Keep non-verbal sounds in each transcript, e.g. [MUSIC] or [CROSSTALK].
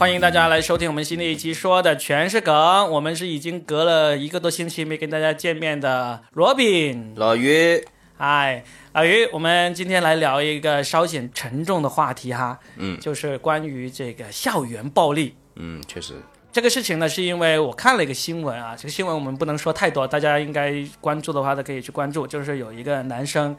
欢迎大家来收听我们新的一期，说的全是梗。我们是已经隔了一个多星期没跟大家见面的罗宾，老于，嗨，老于，我们今天来聊一个稍显沉重的话题哈，嗯就是关于这个校园暴力。嗯，确实，这个事情呢，是因为我看了一个新闻啊，这个新闻我们不能说太多，大家应该关注的话都可以去关注。就是有一个男生，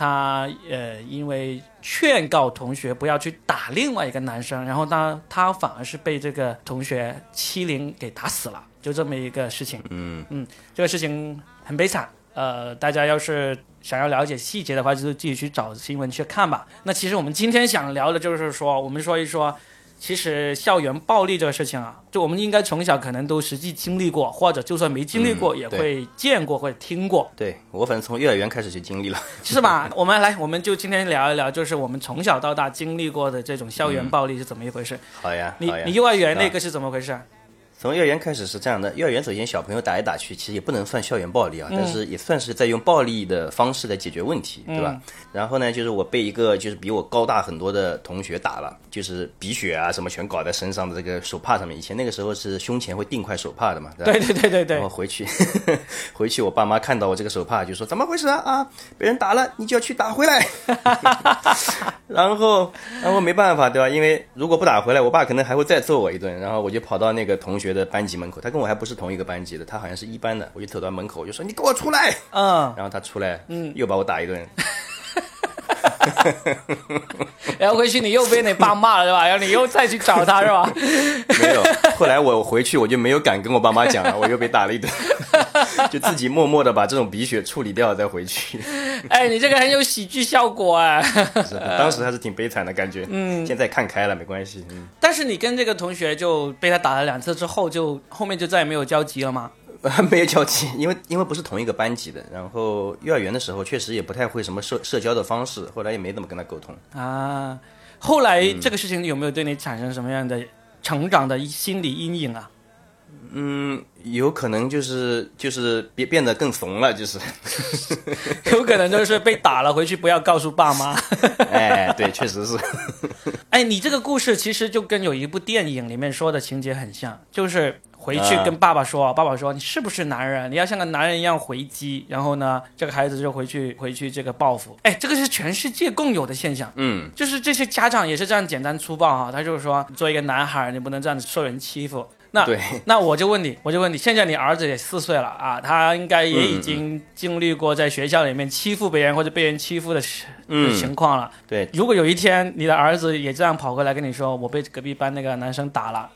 他呃因为劝告同学不要去打另外一个男生，然后他他反而是被这个同学欺凌给打死了，就这么一个事情。嗯这个事情很悲惨。呃，大家要是想要了解细节的话，就是自己去找新闻去看吧。那其实我们今天想聊的就是说，我们说一说，其实校园暴力这个事情啊，就我们应该从小可能都实际经历过，或者就算没经历过，嗯也会见过或者听过，对我反正从幼儿园开始就经历了。是吧？[LAUGHS] 我们来，我们就今天聊一聊，就是我们从小到大经历过的这种校园暴力是怎么一回事。好呀，你你。幼儿园那啊个是怎么回事？从幼儿园开始是这样的，幼儿园首先小朋友打来打去，其实也不能算校园暴力啊，嗯但是也算是在用暴力的方式来解决问题，对吧？然后呢，就是我被一个就是比我高大很多的同学打了，就是鼻血啊什么全搞在身上的这个手帕上面。以前那个时候是胸前会钉块手帕的嘛，对吧？对对对对对然后，回去，[LAUGHS] 回去我爸妈看到我这个手帕就说怎么回事啊啊，被人打了，你就要去打回来。[LAUGHS] [LAUGHS] 然后，然后没办法，对吧？因为如果不打回来，我爸可能还会再揍我一顿。然后我就跑到那个同学的班级门口，他跟我还不是同一个班级的，他好像是一班的。我就走到门口，我就说你给我出来。嗯，然后他出来，嗯，又把我打一顿。[LAUGHS] 然后回去你又被你爸骂了是吧？然后你又再去找他是吧？没有，后来我回去我就没有敢跟我爸妈讲了，我又被打了一顿，[LAUGHS] 就自己默默的把这种鼻血处理掉再回去。[LAUGHS] 哎，你这个很有喜剧效果啊。[LAUGHS] 是当时还是挺悲惨的感觉，嗯，现在看开了，没关系，嗯。但是你跟这个同学就被他打了两次之后，就后面就再也没有交集了吗？[LAUGHS] 没有交集，因为因为不是同一个班级的，然后幼儿园的时候确实也不太会什么社社交的方式，后来也没怎么跟他沟通。啊，后来这个事情有没有对你产生什么样的成长的心理阴影啊？嗯，有可能就是就是变变得更怂了，就是，[LAUGHS] 有可能就是被打了，回去不要告诉爸妈。[LAUGHS] 哎，对，确实是，[LAUGHS] 哎，你这个故事其实就跟有一部电影里面说的情节很像，就是回去啊跟爸爸说，爸爸说你是不是男人？你要像个男人一样回击，然后呢，这个孩子就回去回去这个报复。哎，这个是全世界共有的现象。嗯，就是这些家长也是这样简单粗暴哈、他就是说，作为一个男孩儿，你不能这样子受人欺负。那对，[LAUGHS] 那我就问你，我就问你，现在你儿子也四岁了啊，他应该也已经经历过在学校里面欺负别人或者被人欺负的情况了。对，如果有一天你的儿子也这样跑过来跟你说，我被隔壁班那个男生打了，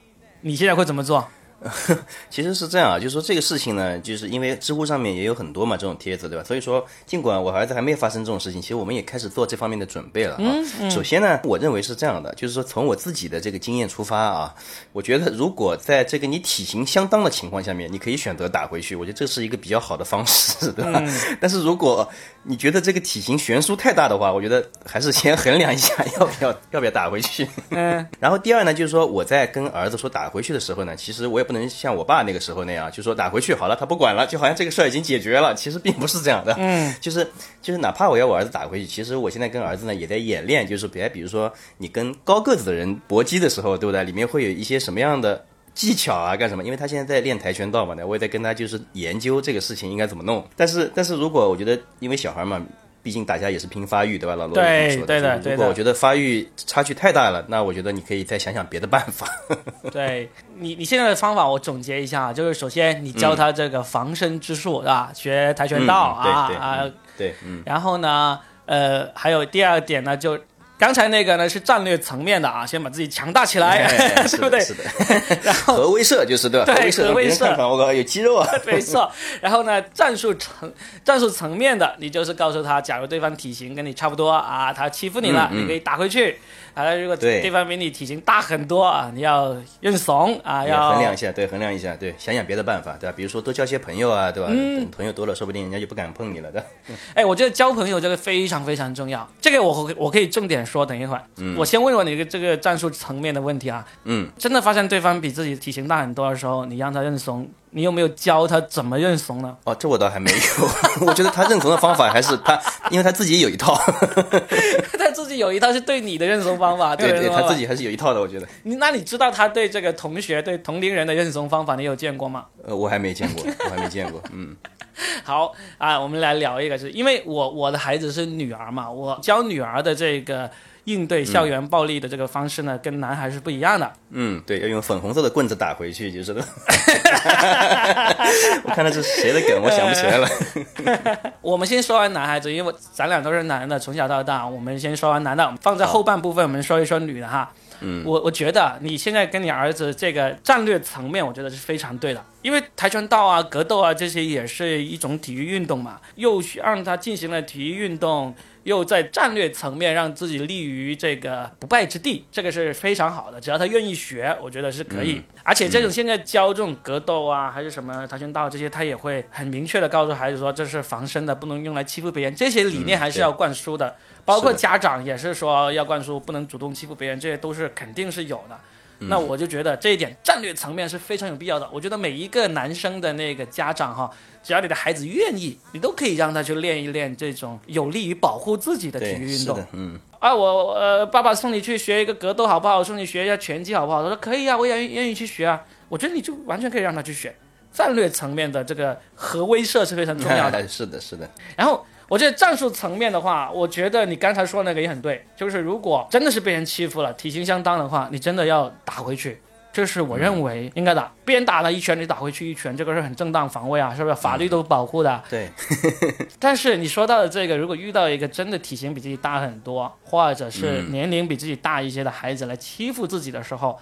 你现在会怎么做？[LAUGHS] 其实是这样啊，就是说这个事情呢，就是因为知乎上面也有很多嘛这种帖子，对吧？所以说，尽管我儿子还没有发生这种事情，其实我们也开始做这方面的准备了啊。首先呢，我认为是这样的，就是说从我自己的这个经验出发啊，我觉得如果在这个你体型相当的情况下面，你可以选择打回去，我觉得这是一个比较好的方式，对吧？[LAUGHS] 但是如果你觉得这个体型悬殊太大的话，我觉得还是先衡量一下要不要要不要打回去。嗯，[LAUGHS] 然后第二呢，就是说我在跟儿子说打回去的时候呢，其实我也不能像我爸那个时候那样，就说打回去好了，他不管了，就好像这个事儿已经解决了。其实并不是这样的，嗯，就是就是哪怕我要我儿子打回去，其实我现在跟儿子呢也在演练，就是别比如说你跟高个子的人搏击的时候，对不对？里面会有一些什么样的。技巧啊，干什么？因为他现在在练跆拳道嘛，呢，我也在跟他就是研究这个事情应该怎么弄。但是，但是如果我觉得，因为小孩嘛，毕竟大家也是拼发育，对吧？老罗对对的对如果我觉得发育差距太大了，那我觉得你可以再想想别的办法。[LAUGHS] 对你，你现在的方法我总结一下，就是首先你教他这个防身之术，是吧？学跆拳道、嗯对对啊啊，嗯对，嗯，然后呢，呃，还有第二点呢，就刚才那个呢是战略层面的啊，先把自己强大起来，哎 [LAUGHS] 对不对？是的。[LAUGHS] 核威慑就是对吧？对核威慑，我靠有肌肉啊。[LAUGHS] 没错，然后呢，战术层战术层面的，你就是告诉他，假如对方体型跟你差不多啊，他欺负你了，你可以打回去。啊，如果对对方比你体型大很多啊，你要认怂啊，要衡量一下，对，衡量一下，对，想想别的办法，对吧？比如说多交些朋友啊，对吧？嗯等朋友多了，说不定人家就不敢碰你了的。[LAUGHS] 哎，我觉得交朋友这个非常非常重要，这个我我可以重点说，等一会儿。我先问问你一个这个战术层面的问题啊。嗯，真的发现对方比自己体型大很多的时候，你让他认怂，你有没有教他怎么认怂呢？哦，这我倒还没有。[LAUGHS] 我觉得他认怂的方法还是他，因为他自己有一套。[LAUGHS] [LAUGHS] 他自己有一套是对你的认怂方法，对对，他自己还是有一套的，我觉得。你那你知道他对这个同学、对同龄人的认怂方法，你有见过吗？呃，我还没见过，我还没见过。嗯，好啊，我们来聊一个，是因为我我的孩子是女儿嘛，我教女儿的这个应对校园暴力的这个方式呢，跟男孩是不一样的。嗯，对，要用粉红色的棍子打回去，就是了。[LAUGHS] 我看到这是谁的梗，我想不起来了。[LAUGHS] 我们先说完男孩子，因为咱俩都是男的，从小到大，我们先说完男的，放在后半部分我们说一说女的哈。嗯，我我觉得你现在跟你儿子这个战略层面，我觉得是非常对的，因为跆拳道啊、格斗啊这些也是一种体育运动嘛，又让他进行了体育运动。又在战略层面让自己立于这个不败之地，这个是非常好的。只要他愿意学，我觉得是可以。而且这种现在教这种格斗啊，还是什么跆拳道这些，他也会很明确的告诉孩子说，这是防身的，不能用来欺负别人。这些理念还是要灌输的。包括家长也是说要灌输，不能主动欺负别人，这些都是肯定是有的。那我就觉得这一点战略层面是非常有必要的。我觉得每一个男生的那个家长哈，只要你的孩子愿意，你都可以让他去练一练这种有利于保护自己的体育运动。嗯。啊，我呃，爸爸送你去学一个格斗好不好？送你学一下拳击好不好？他说可以啊，我也愿意去学啊。我觉得你就完全可以让他去学。战略层面的这个核威慑是非常重要的。[LAUGHS] 是的，是的。然后。我觉得战术层面的话，我觉得你刚才说那个也很对，就是如果真的是被人欺负了，体型相当的话，你真的要打回去，这是我认为应该打。别人打了一拳，你打回去一拳，这个是很正当防卫啊，是不是？法律都保护的。对。[LAUGHS] 但是你说到的这个，如果遇到一个真的体型比自己大很多，或者是年龄比自己大一些的孩子来欺负自己的时候，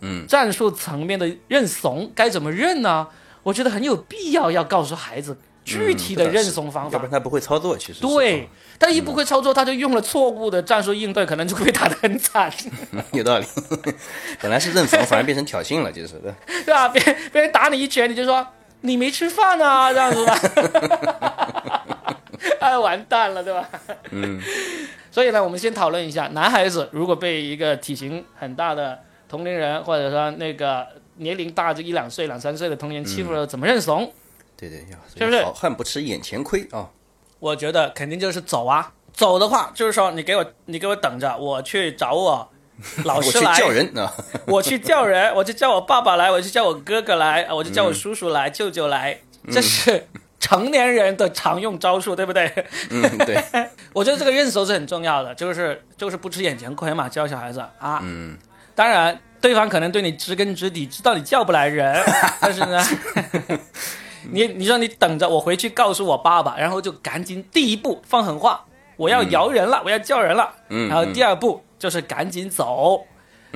嗯，战术层面的认怂该怎么认呢？我觉得很有必要要告诉孩子。具体的认怂方法，要不然他不会操作。其实对，他一不会操作，他就用了错误的战术应对，可能就会被打得很惨。[LAUGHS] 有道理，[LAUGHS] 本来是认怂，反而变成挑衅了，就是。对 [LAUGHS] 吧？别别人打你一拳，你就说你没吃饭啊，这样子吧。哎，完蛋了，对吧？嗯。所以呢，我们先讨论一下，男孩子如果被一个体型很大的同龄人，或者说那个年龄大就一两岁、两三岁的同龄人欺负了，怎么认怂？对对，是不是好汉不吃眼前亏啊？我觉得肯定就是走啊，走的话就是说你给我你给我等着，我去找我老 [LAUGHS] 师来叫人啊，[LAUGHS] 我去叫人，我去叫我爸爸来，我去叫我哥哥来，我就叫我叔叔来，舅舅来，这是成年人的常用招数，对不对？嗯，对。[LAUGHS] 我觉得这个认怂是很重要的，就是就是不吃眼前亏嘛，教小孩子啊。嗯。当然，对方可能对你知根知底，知道你叫不来人，但是呢。你你说你等着我回去告诉我爸爸，然后就赶紧第一步放狠话，我要摇人了，我要叫人了。嗯，然后第二步就是赶紧走，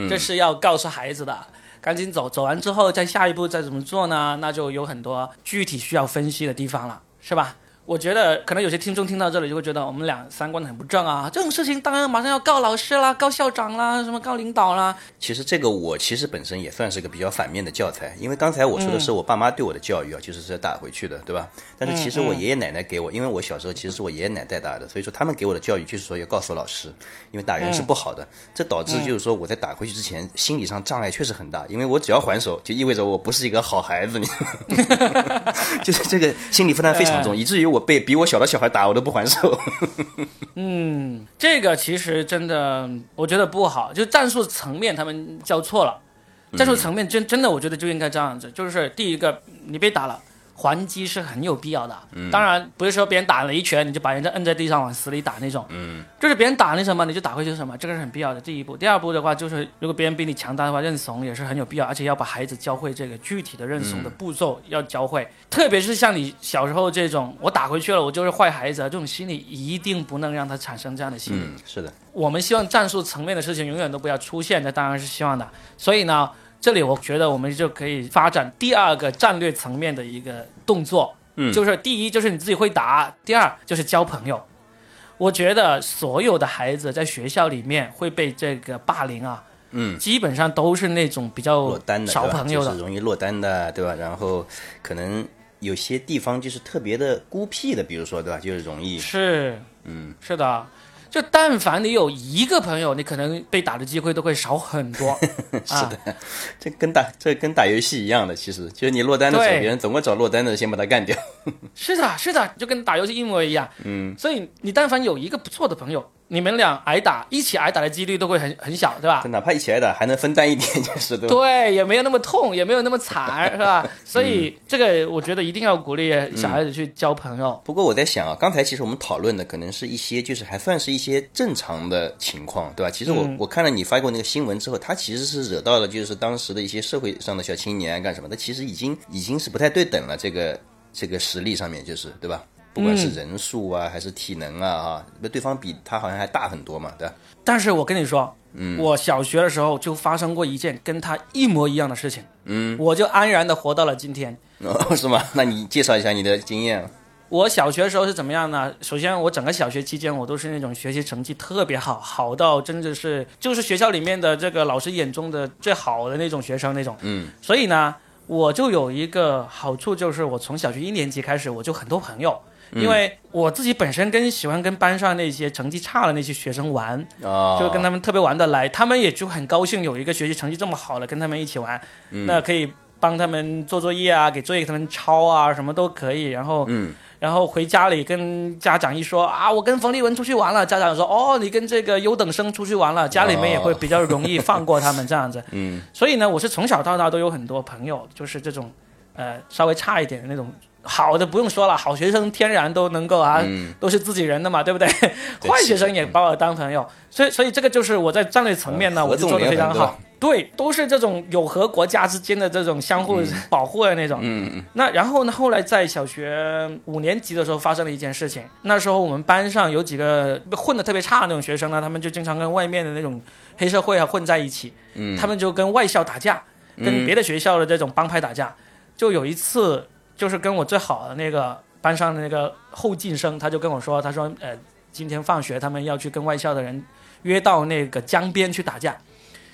这是要告诉孩子的，赶紧走。走完之后，再下一步再怎么做呢？那就有很多具体需要分析的地方了，是吧？我觉得可能有些听众听到这里就会觉得我们俩三观很不正啊！这种事情当然马上要告老师啦，告校长啦，什么告领导啦。其实这个我其实本身也算是个比较反面的教材，因为刚才我说的是我爸妈对我的教育啊，就是是打回去的，对吧？但是其实我爷爷奶奶给我，因为我小时候其实是我爷爷奶奶带大的，所以说他们给我的教育就是说要告诉老师，因为打人是不好的。这导致就是说我在打回去之前心理上障碍确实很大，因为我只要还手，就意味着我不是一个好孩子，你 [LAUGHS] 就是这个心理负担非常重，以至于我被比我小的小。孩打我都不还手，[LAUGHS] 嗯，这个其实真的我觉得不好，就战术层面他们教错了，战术层面真真的我觉得就应该这样子，就是第一个你被打了。还击是很有必要的，当然不是说别人打了一拳你就把人家摁在地上往死里打那种，嗯，就是别人打你什么你就打回去什么，这个是很必要的。第一步。第二步的话就是如果别人比你强大的话，认怂也是很有必要，而且要把孩子教会这个具体的认怂的步骤要教会，特别是像你小时候这种我打回去了我就是坏孩子这种心理一定不能让他产生这样的心理。嗯，是的，我们希望战术层面的事情永远都不要出现，这当然是希望的。所以呢，这里我觉得我们就可以发展第二个战略层面的一个动作。嗯就是第一，就是你自己会打；第二，就是交朋友。我觉得所有的孩子在学校里面会被这个霸凌啊，嗯，基本上都是那种比较落单的，少朋友的，容易落单的，对吧？然后可能有些地方就是特别的孤僻的，比如说，对吧？就是容易是，嗯，是的。就但凡你有一个朋友，你可能被打的机会都会少很多。[LAUGHS] 是的，这跟打这跟打游戏一样的，其实就是你落单的时候，别人总会找落单的先把他干掉。[LAUGHS] 是的，是的，就跟打游戏一模一样。嗯，所以你但凡有一个不错的朋友，你们俩挨打，一起挨打的几率都会很很小，对吧？哪怕一起挨打，还能分担一点，就是对吧？对，也没有那么痛，也没有那么惨，是吧？[LAUGHS] 所以这个我觉得一定要鼓励小孩子去交朋友。不过我在想啊，刚才其实我们讨论的可能是一些，就是还算是一些正常的情况，对吧？其实我我看了你发过那个新闻之后，他其实是惹到了就是当时的一些社会上的小青年干什么？他其实已经已经是不太对等了，这个这个实力上面就是对吧？不管是人数啊，还是体能啊，啊，那对方比他好像还大很多嘛，对吧？但是我跟你说，嗯，我小学的时候就发生过一件跟他一模一样的事情，嗯，我就安然的活到了今天，哦，[LAUGHS] 是吗？那你介绍一下你的经验。我小学的时候是怎么样呢？首先，我整个小学期间，我都是那种学习成绩特别好，好到真的是就是学校里面的这个老师眼中的最好的那种学生那种，嗯，所以呢，我就有一个好处，就是我从小学一年级开始，我就很多朋友。因为我自己本身跟喜欢跟班上那些成绩差的那些学生玩，就跟他们特别玩得来，他们也就很高兴有一个学习成绩这么好的跟他们一起玩，那可以帮他们做作业啊，给作业给他们抄啊，什么都可以。然后，然后回家里跟家长一说啊，我跟冯立文出去玩了，家长说哦，你跟这个优等生出去玩了，家里面也会比较容易放过他们这样子。嗯，所以呢，我是从小到大都有很多朋友，就是这种，呃，稍微差一点的那种。好的不用说了，好学生天然都能够啊，都是自己人的嘛，对不 [LAUGHS] 对？坏学生也把我当朋友，所以所以这个就是我在战略层面呢，我就做的非常好。对，都是这种有和国家之间的这种相互保护的那种。嗯嗯。那然后呢？后来在小学五年级的时候发生了一件事情，那时候我们班上有几个混的特别差的那种学生呢，他们就经常跟外面的那种黑社会啊混在一起。嗯。他们就跟外校打架，跟别的学校的这种帮派打架。就有一次。就是跟我最好的那个班上的那个后进生，他就跟我说，他说，呃，今天放学他们要去跟外校的人约到那个江边去打架，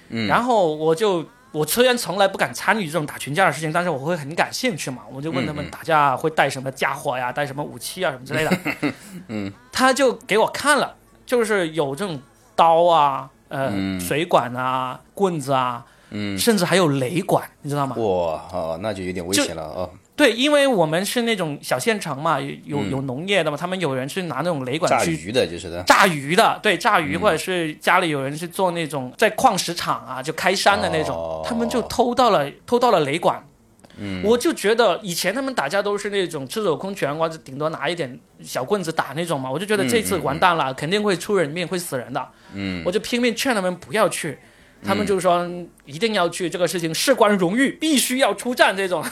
嗯，然后我就我虽然从来不敢参与这种打群架的事情，但是我会很感兴趣嘛，我就问他们打架会带什么家伙呀，带什么武器啊什么之类的，[LAUGHS] 嗯，他就给我看了，就是有这种刀啊，呃，水管啊，棍子啊，嗯，甚至还有雷管，你知道吗？哇，哦，那就有点危险了啊。对，因为我们是那种小县城嘛，有有农业的嘛，他们有人去拿那种雷管炸鱼的，就是的，炸鱼的，对，炸鱼或者是家里有人去做那种在矿石厂啊，就开山的那种，他们就偷到了偷到了雷管。嗯，我就觉得以前他们打架都是那种赤手空拳或者顶多拿一点小棍子打那种嘛，我就觉得这次完蛋了，肯定会出人命，会死人的。嗯，我就拼命劝他们不要去。他们就说一定要去这个事情事关荣誉，[LAUGHS] 必须要出战这种。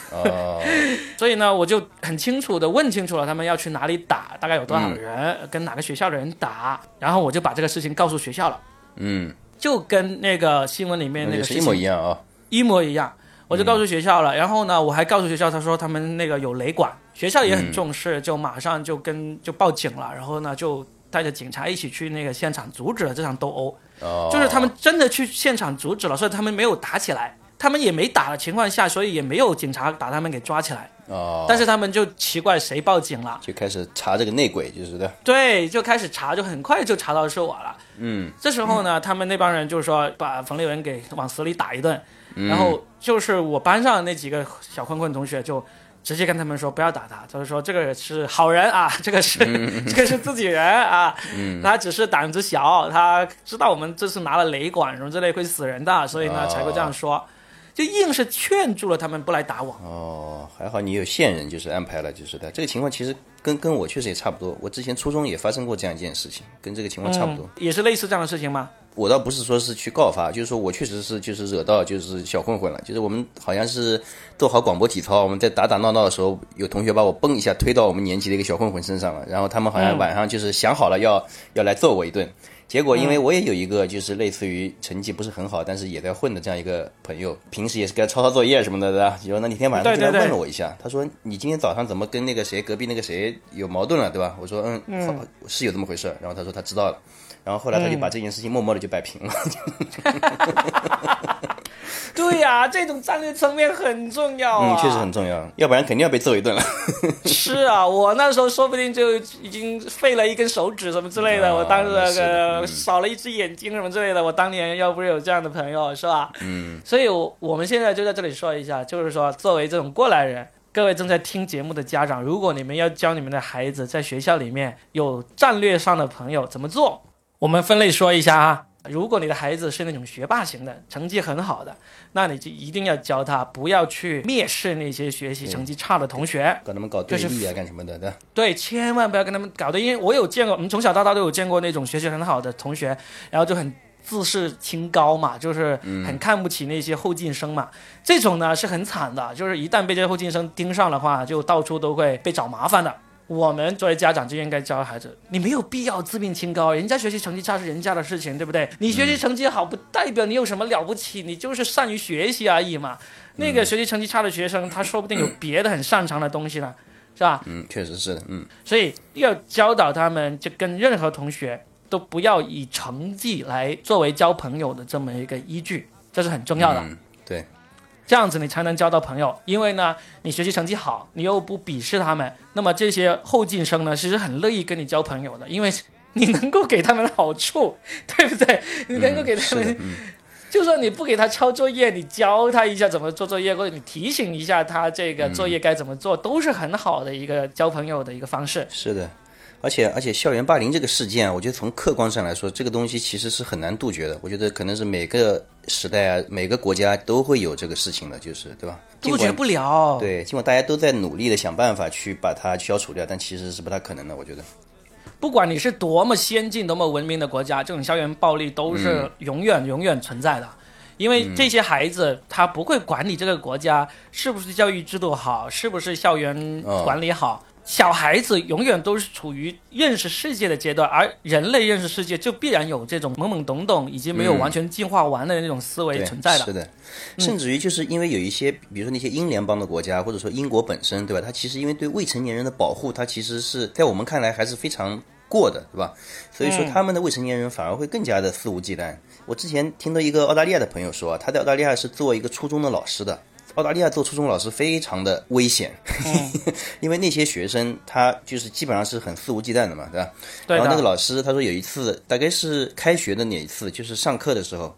[LAUGHS] 所以呢，我就很清楚的问清楚了他们要去哪里打，大概有多少人，跟哪个学校的人打，然后我就把这个事情告诉学校了。嗯，就跟那个新闻里面那个一模一样啊，一模一样。我就告诉学校了，然后呢，我还告诉学校，他说他们那个有雷管，学校也很重视，就马上就跟就报警了，然后呢就带着警察一起去那个现场阻止了这场斗殴。就是他们真的去现场阻止了，所以他们没有打起来，他们也没打的情况下，所以也没有警察把他们给抓起来。哦，但是他们就奇怪谁报警了，就开始查这个内鬼，就是的。对，就开始查，就很快就查到是我了。嗯，这时候呢，他们那帮人就是说把冯立文给往死里打一顿，然后就是我班上那几个小混混同学就。直接跟他们说不要打他，就是说这个是好人啊，[LAUGHS] 这个是这个是自己人啊，他只是胆子小，他知道我们这次拿了雷管什么之类会死人的，所以呢才会这样说，就硬是劝住了他们不来打我。哦，还好你有线人，就是安排了，就是的。这个情况其实跟跟我确实也差不多，我之前初中也发生过这样一件事情，跟这个情况差不多，也是类似这样的事情吗？我倒不是说是去告发，就是说我确实是就是惹到就是小混混了，就是我们好像是做好广播体操，我们在打打闹闹的时候，有同学把我嘣一下推到我们年级的一个小混混身上了，然后他们好像晚上就是想好了要要来揍我一顿，结果因为我也有一个就是类似于成绩不是很好，但是也在混的这样一个朋友，平时也是给他抄抄作业什么的，对吧？然后那天晚上就来问了我一下，他说你今天早上怎么跟那个谁隔壁那个谁有矛盾了，对吧？我说嗯，是有这么回事，然后他说他知道了。然后后来他就把这件事情默默的就摆平了。[LAUGHS] [LAUGHS] 对呀，这种战略层面很重要啊。嗯，确实很重要，要不然肯定要被揍一顿了。[LAUGHS] [LAUGHS] 是啊，我那时候说不定就已经废了一根手指什么之类的，我当时那个少了一只眼睛什么之类的。我当年要不是有这样的朋友，是吧？嗯。所以，我我们现在就在这里说一下，就是说，作为这种过来人，各位正在听节目的家长，如果你们要教你们的孩子在学校里面有战略上的朋友怎么做？我们分类说一下啊。如果你的孩子是那种学霸型的，成绩很好的，那你就一定要教他不要去蔑视那些学习成绩差的同学，搞他们搞对立啊，干什么的？对对，千万不要跟他们搞的，因为我有见过，我们从小到大都有见过那种学习很好的同学，然后就很自视清高嘛，就是很看不起那些后进生嘛。这种呢是很惨的，就是一旦被这些后进生盯上的话，就到处都会被找麻烦的。我们作为家长就应该教孩子，你没有必要自命清高，人家学习成绩差是人家的事情，对不对？你学习成绩好不代表你有什么了不起，你就是善于学习而已嘛。那个学习成绩差的学生，他说不定有别的很擅长的东西呢，是吧？嗯，确实是的，嗯。所以要教导他们，就跟任何同学都不要以成绩来作为交朋友的这么一个依据，这是很重要的。对。这样子你才能交到朋友，因为呢，你学习成绩好，你又不鄙视他们，那么这些后进生呢，其实很乐意跟你交朋友的，因为你能够给他们好处，[LAUGHS] 对不对？你能够给他们，就算你不给他抄作业，你教他一下怎么做作业，或者你提醒一下他这个作业该怎么做，都是很好的一个交朋友的一个方式。是的。而且而且，校园霸凌这个事件，我觉得从客观上来说，这个东西其实是很难杜绝的。我觉得可能是每个时代啊，每个国家都会有这个事情的，就是对吧？杜绝不了。对，尽管大家都在努力的想办法去把它消除掉，但其实是不太可能的。我觉得，不管你是多么先进、多么文明的国家，这种校园暴力都是永远永远存在的。因为这些孩子他不会管你这个国家是不是教育制度好，是不是校园管理好。小孩子永远都是处于认识世界的阶段，而人类认识世界就必然有这种懵懵懂懂，以及没有完全进化完的那种思维存在的。是的，甚至于就是因为有一些，比如说那些英联邦的国家，或者说英国本身，对吧？它其实因为对未成年人的保护，它其实是在我们看来还是非常过的，对吧？所以说他们的未成年人反而会更加的肆无忌惮。我之前听到一个澳大利亚的朋友说，他在澳大利亚是做一个初中的老师的。澳大利亚做初中老师非常的危险，[LAUGHS] 因为那些学生他就是基本上是很肆无忌惮的嘛，对吧？然后那个老师他说有一次，大概是开学的哪一次，就是上课的时候。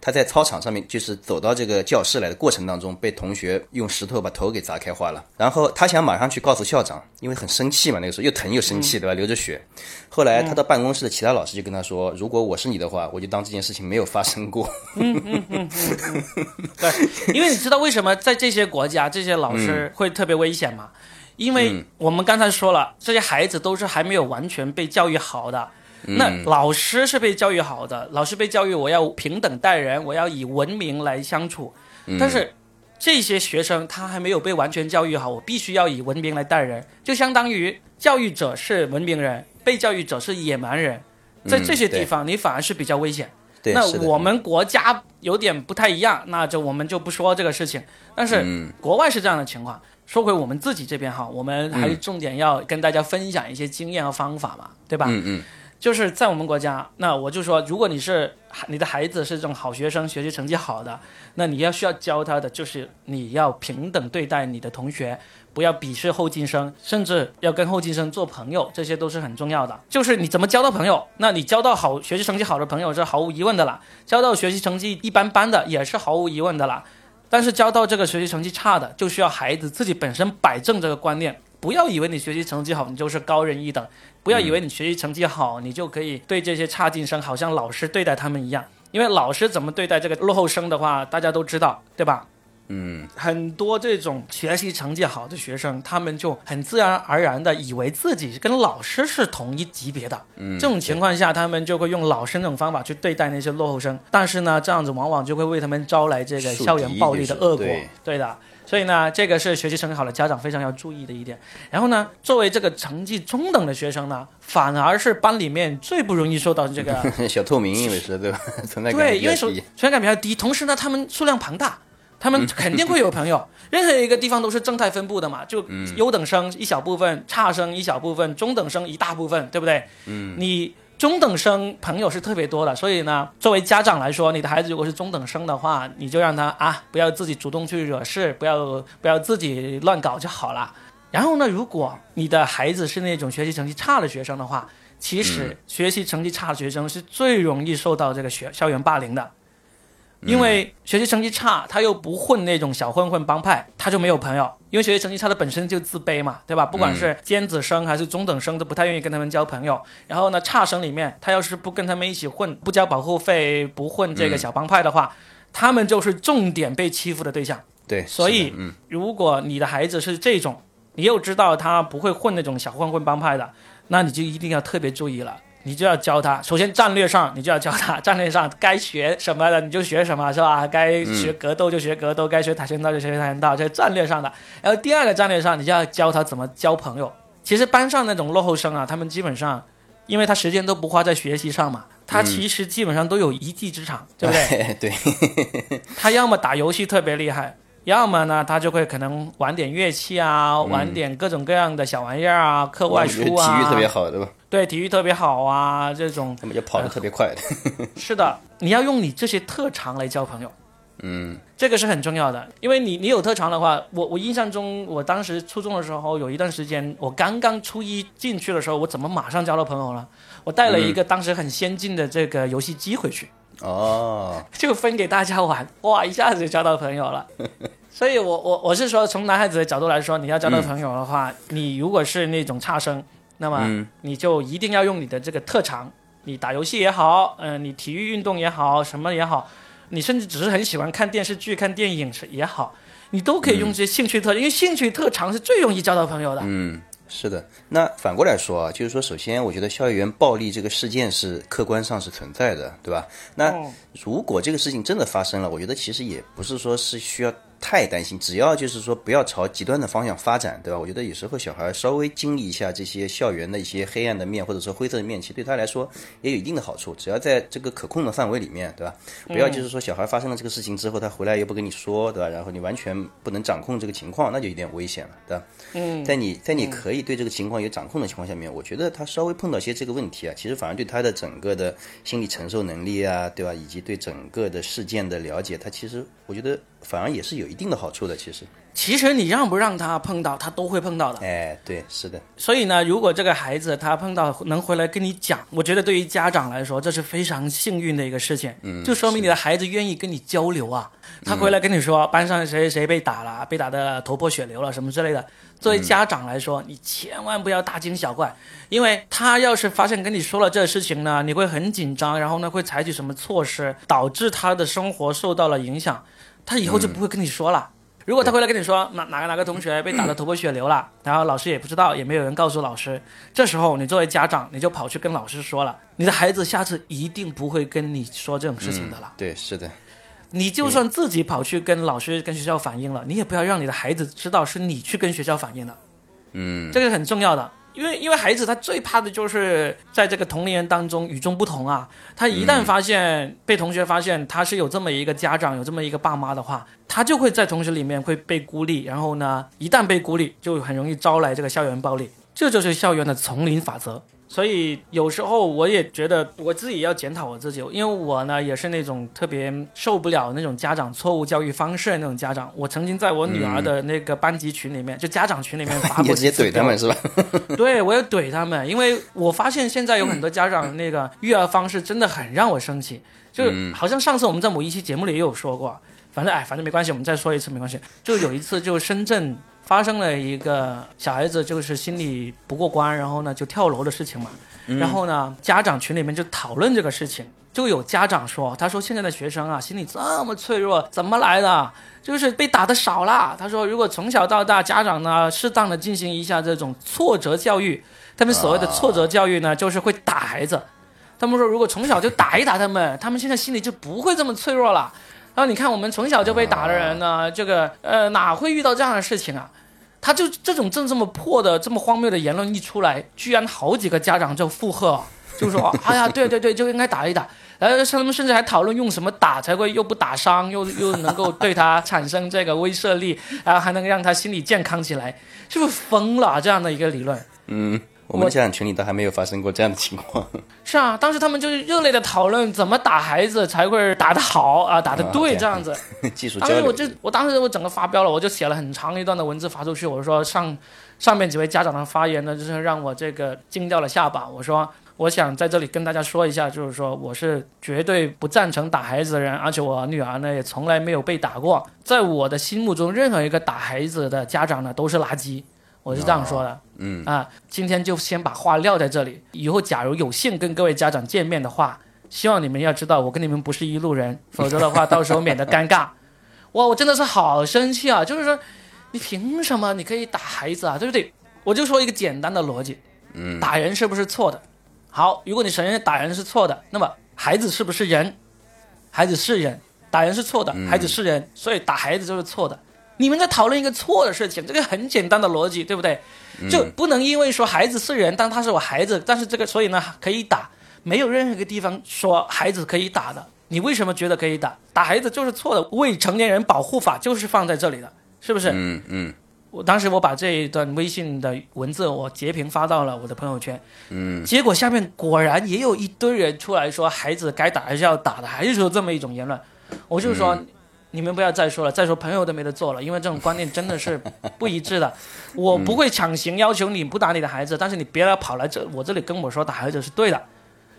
他在操场上面，就是走到这个教室来的过程当中，被同学用石头把头给砸开花了。然后他想马上去告诉校长，因为很生气嘛，那个时候又疼又生气，[LAUGHS] 对吧？流着血。后来他到办公室的其他老师就跟他说：“如果我是你的话，我就当这件事情没有发生过。”嗯嗯嗯嗯嗯。对，因为你知道为什么在这些国家这些老师会特别危险吗？因为我们刚才说了，这些孩子都是还没有完全被教育好的。那老师是被教育好的，老师被教育我要平等待人，我要以文明来相处。但是这些学生他还没有被完全教育好，我必须要以文明来待人，就相当于教育者是文明人，被教育者是野蛮人。在这些地方，你反而是比较危险。那我们国家有点不太一样，那就我们就不说这个事情。但是国外是这样的情况。说回我们自己这边哈，我们还是重点要跟大家分享一些经验和方法嘛，对吧？嗯嗯。就是在我们国家，那我就说，如果你是你的孩子是这种好学生，学习成绩好的，那你要需要教他的就是你要平等对待你的同学，不要鄙视后进生，甚至要跟后进生做朋友，这些都是很重要的。就是你怎么交到朋友，那你交到好学习成绩好的朋友是毫无疑问的啦，交到学习成绩一般般的也是毫无疑问的啦。但是交到这个学习成绩差的，就需要孩子自己本身摆正这个观念，不要以为你学习成绩好，你就是高人一等。不要以为你学习成绩好，你就可以对这些差劲生好像老师对待他们一样。因为老师怎么对待这个落后生的话，大家都知道，对吧？嗯，很多这种学习成绩好的学生，他们就很自然而然的以为自己跟老师是同一级别的。嗯，这种情况下，他们就会用老师那种方法去对待那些落后生。但是呢，这样子往往就会为他们招来这个校园暴力的恶果。对的。所以呢，这个是学习成绩好的家长非常要注意的一点。然后呢，作为这个成绩中等的学生呢，反而是班里面最不容易受到这个 [LAUGHS] 小透明，因为是对吧？[LAUGHS] 存在感对，因为存在感比较低。同时呢，他们数量庞大，他们肯定会有朋友。[LAUGHS] 任何一个地方都是正态分布的嘛，就优等生一小部分，差生一小部分，中等生一大部分，对不对？嗯，你。中等生朋友是特别多的，所以呢，作为家长来说，你的孩子如果是中等生的话，你就让他啊，不要自己主动去惹事，不要不要自己乱搞就好了。然后呢，如果你的孩子是那种学习成绩差的学生的话，其实学习成绩差的学生是最容易受到这个学校园霸凌的。因为学习成绩差，他又不混那种小混混帮派，他就没有朋友。因为学习成绩差的本身就自卑嘛，对吧？不管是尖子生还是中等生，都不太愿意跟他们交朋友。然后呢，差生里面，他要是不跟他们一起混，不交保护费，不混这个小帮派的话，他们就是重点被欺负的对象。对，所以嗯，如果你的孩子是这种，你又知道他不会混那种小混混帮派的，那你就一定要特别注意了。你就要教他，首先战略上你就要教他，[LAUGHS] 战略上该学什么的你就学什么，是吧？该学格斗就学格斗，该学跆拳道就学跆拳道，这是战略上的。然后第二个战略上，你就要教他怎么交朋友。其实班上那种落后生啊，他们基本上，因为他时间都不花在学习上嘛，他其实基本上都有一技之长，对不对？[LAUGHS] 对，[LAUGHS] 他要么打游戏特别厉害，要么呢他就会可能玩点乐器啊，玩点各种各样的小玩意儿啊，课外书啊，体育特别好，对吧？对体育特别好啊，这种他们就跑得特别快的。是的，你要用你这些特长来交朋友。嗯，这个是很重要的，因为你你有特长的话，我我印象中，我当时初中的时候有一段时间，我刚刚初一进去的时候，我怎么马上交到朋友了？我带了一个当时很先进的这个游戏机回去，哦，[LAUGHS] 就分给大家玩，哇，一下子就交到朋友了。[LAUGHS] 所以我我我是说，从男孩子的角度来说，你要交到朋友的话，你如果是那种差生，那么嗯。你就一定要用你的这个特长，你打游戏也好，嗯、你体育运动也好，什么也好，你甚至只是很喜欢看电视剧、看电影是也好，你都可以用这些兴趣特，因为兴趣特长是最容易交到朋友的。嗯，是的。那反过来说啊，就是说，首先，我觉得校园暴力这个事件是客观上是存在的，对吧？那嗯如果这个事情真的发生了，我觉得其实也不是说是需要太担心，只要就是说不要朝极端的方向发展，对吧？我觉得有时候小孩稍微经历一下这些校园的一些黑暗的面，或者说灰色的面，其实对他来说也有一定的好处。只要在这个可控的范围里面，对吧？不要就是说小孩发生了这个事情之后，他回来又不跟你说，对吧？然后你完全不能掌控这个情况，那就有点危险了，对吧？嗯，在你在你可以对这个情况有掌控的情况下面，我觉得他稍微碰到一些这个问题啊，其实反而对他的整个的心理承受能力啊，对吧，以及对整个的事件的了解，他其实我觉得反而也是有一定的好处的。其实，其实你让不让他碰到，他都会碰到的。哎，对，是的，所以呢，如果这个孩子他碰到能回来跟你讲，我觉得对于家长来说，这是非常幸运的一个事情。嗯，就说明你的孩子愿意跟你交流啊。他回来跟你说，班上谁谁谁被打了，被打的头破血流了什么之类的。作为家长来说，你千万不要大惊小怪，因为他要是发现跟你说了这事情呢，你会很紧张，然后呢会采取什么措施，导致他的生活受到了影响，他以后就不会跟你说了。如果他回来跟你说哪哪个哪个同学 [CLEARS THROAT] 被打得头破血流了，然后老师也不知道，也没有人告诉老师，这时候你作为家长，你就跑去跟老师说了，你的孩子下次一定不会跟你说这种事情的了。对，是的，你就算自己跑去跟老师、跟学校反映了，你也不要让你的孩子知道是你去跟学校反映的。嗯，这个很重要的，因为因为孩子他最怕的就是在这个同龄人当中与众不同啊。他一旦发现、被同学发现他是有这么一个家长、有这么一个爸妈的话，他就会在同学里面会被孤立，然后呢，一旦被孤立，就很容易招来这个校园暴力。这就是校园的丛林法则。所以有时候我也觉得我自己要检讨我自己，因为我呢也是那种特别受不了那种家长错误教育方式的那种家长。我曾经在我女儿的那个班级群里面，就家长群里面发过 [LAUGHS] 直接怼他们是吧？[LAUGHS] [LAUGHS] 对，我也怼他们，因为我发现现在有很多家长那个育儿方式真的很让我生气，就是好像上次我们在某一期节目里也有说过，反正哎，反正没关系，我们再说一次没关系。就有一次，就深圳发生了一个小孩子就是心理不过关，然后呢就跳楼的事情嘛，然后呢家长群里面就讨论这个事情。就有家长说，他说现在的学生啊，心理这么脆弱，怎么来的？就是被打的少了。他说，如果从小到大，家长呢适当的进行一下这种挫折教育，他们所谓的挫折教育呢，就是会打孩子。他们说，如果从小就打一打他们，他们现在心里就不会这么脆弱了。然后你看，我们从小就被打的人呢，这个呃哪会遇到这样的事情啊？他就这种正这么破的、这么荒谬的言论一出来，居然好几个家长就附和，就说：“哎呀，对对对，就应该打一打。”然后他们甚至还讨论用什么打才会又不打伤，又又能够对他产生这个威慑力，然后还能让他心理健康起来，是不是疯了啊？这样的一个理论。嗯，我们的家长群里都还没有发生过这样的情况。是啊，当时他们就是热烈的讨论怎么打孩子才会打得好啊，打得对啊这样子。[LAUGHS] 技术交流，当时我就我当时我整个发飙了，我就写了很长一段的文字发出去，我说上上面几位家长的发言呢，就是让我这个惊掉了下巴。我说我想在这里跟大家说一下，就是说我是绝对不赞成打孩子的人，而且我女儿呢也从来没有被打过。在我的心目中，任何一个打孩子的家长呢都是垃圾，我是这样说的。嗯啊，今天就先把话撂在这里。以后假如有幸跟各位家长见面的话，希望你们要知道我跟你们不是一路人，否则的话到时候免得尴尬。[LAUGHS] 哇，我真的是好生气啊！就是说，你凭什么你可以打孩子啊？对不对？我就说一个简单的逻辑，嗯打人是不是错的？好，如果你承认打人是错的，那么孩子是不是人？孩子是人，打人是错的，孩子是人，所以打孩子就是错的。你们在讨论一个错的事情，这个很简单的逻辑，对不对？就不能因为说孩子是人，但他是我孩子，但是这个所以呢可以打，没有任何一个地方说孩子可以打的。你为什么觉得可以打？打孩子就是错的，未成年人保护法就是放在这里的，是不是？嗯嗯我当时我把这一段微信的文字我截屏发到了我的朋友圈，嗯结果下面果然也有一堆人出来说孩子该打还是要打的，还是说这么一种言论。我就说、你们不要再说了，再说朋友都没得做了，因为这种观念真的是 [LAUGHS] 不一致的。我不会强行要求你不打你的孩子，但是你别来跑来这我这里跟我说打孩子是对的。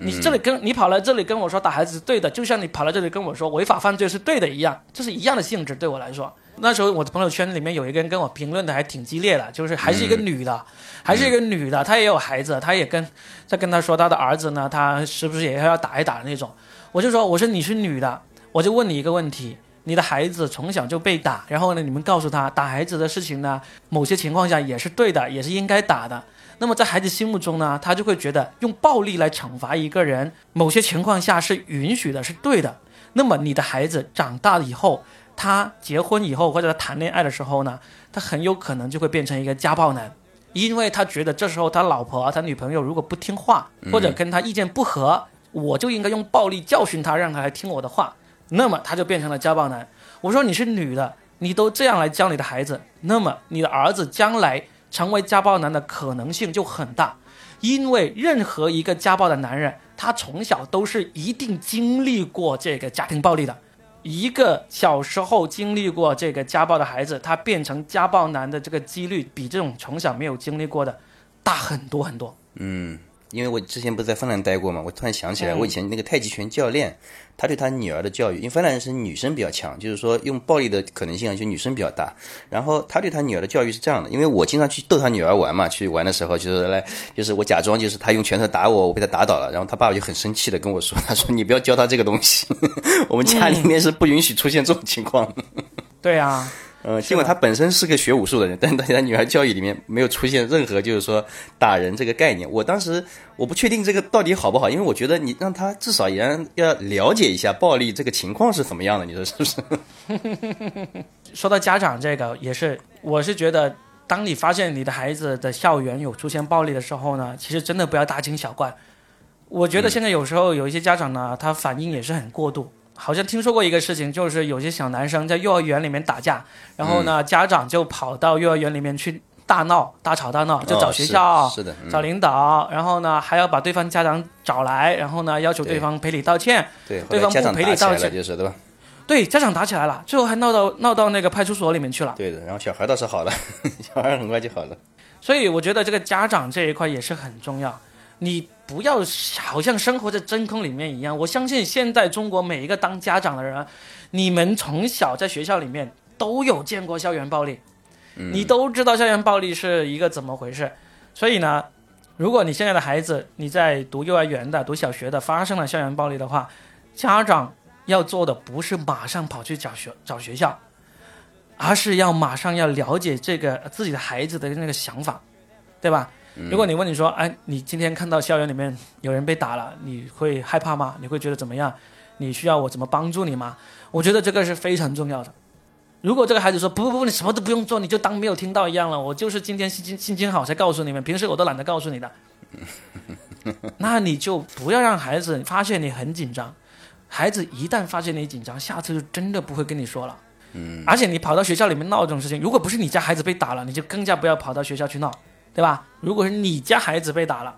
你这里跟你跑来这里跟我说打孩子是对的，就像你跑来这里跟我说违法犯罪是对的一样，这是一样的性质对我来说。那时候我的朋友圈里面有一个人跟我评论的还挺激烈的，就是还是一个女的，还是一个女的，她也有孩子，她也跟在跟她说她的儿子呢，她是不是也要打一打那种？我就说我说你是女的，我就问你一个问题。你的孩子从小就被打，然后呢，你们告诉他打孩子的事情呢，某些情况下也是对的，也是应该打的。那么在孩子心目中呢，他就会觉得用暴力来惩罚一个人，某些情况下是允许的，是对的。那么你的孩子长大以后，他结婚以后或者他谈恋爱的时候呢，他很有可能就会变成一个家暴男，因为他觉得这时候他老婆、他女朋友如果不听话，或者跟他意见不合，我就应该用暴力教训他，让他来听我的话。那么他就变成了家暴男。我说你是女的，你都这样来教你的孩子，那么你的儿子将来成为家暴男的可能性就很大，因为任何一个家暴的男人，他从小都是一定经历过这个家庭暴力的。一个小时候经历过这个家暴的孩子，他变成家暴男的这个几率，比这种从小没有经历过的大很多很多。嗯，因为我之前不是在芬兰待过嘛，我突然想起来，我以前那个太极拳教练，他对他女儿的教育，因为芬兰人是女生比较强，就是说用暴力的可能性啊，就女生比较大。然后他对他女儿的教育是这样的，因为我经常去逗他女儿玩嘛，去玩的时候就是来，就是我假装就是他用拳头打我，我被他打倒了，然后他爸爸就很生气的跟我说，他说你不要教他这个东西，[LAUGHS] 我们家里面是不允许出现这种情况的。[LAUGHS] 对啊，呃，尽管他本身是个学武术的人，[LAUGHS] 但是在他女儿教育里面没有出现任何就是说打人这个概念。我当时我不确定这个到底好不好，因为我觉得你让他至少也让要了解一下暴力这个情况是怎么样的，你说是不是？[LAUGHS] 说到家长这个，也是，我是觉得，当你发现你的孩子的校园有出现暴力的时候呢，其实真的不要大惊小怪。我觉得现在有时候有一些家长呢，他反应也是很过度。好像听说过一个事情，就是有些小男生在幼儿园里面打架，然后呢，家长就跑到幼儿园里面去大闹、大吵大闹，就找哦学校、是是的，嗯找领导，然后呢还要把对方家长找来，然后呢要求对对方赔礼道歉。对，对方不赔礼道歉？对，家长打起来了，最后还闹到闹到那个派出所里面去了。对的，然后小孩倒是好了，[LAUGHS] 小孩很快就好了。所以我觉得这个家长这一块也是很重要，你不要好像生活在真空里面一样。我相信现在中国每一个当家长的人，你们从小在学校里面都有见过校园暴力，你都知道校园暴力是一个怎么回事。所以呢，如果你现在的孩子你在读幼儿园的、读小学的发生了校园暴力的话，家长要做的不是马上跑去找学找学校，而是要马上要了解这个自己的孩子的那个想法，对吧？如果你问你说，哎，你今天看到校园里面有人被打了，你会害怕吗？你会觉得怎么样？你需要我怎么帮助你吗？我觉得这个是非常重要的。如果这个孩子说不不不，你什么都不用做，你就当没有听到一样了，我就是今天心情心情好才告诉你们，平时我都懒得告诉你的。[LAUGHS] 那你就不要让孩子发现你很紧张，孩子一旦发现你紧张，下次就真的不会跟你说了。嗯，而且你跑到学校里面闹这种事情，如果不是你家孩子被打了，你就更加不要跑到学校去闹，对吧？如果是你家孩子被打了，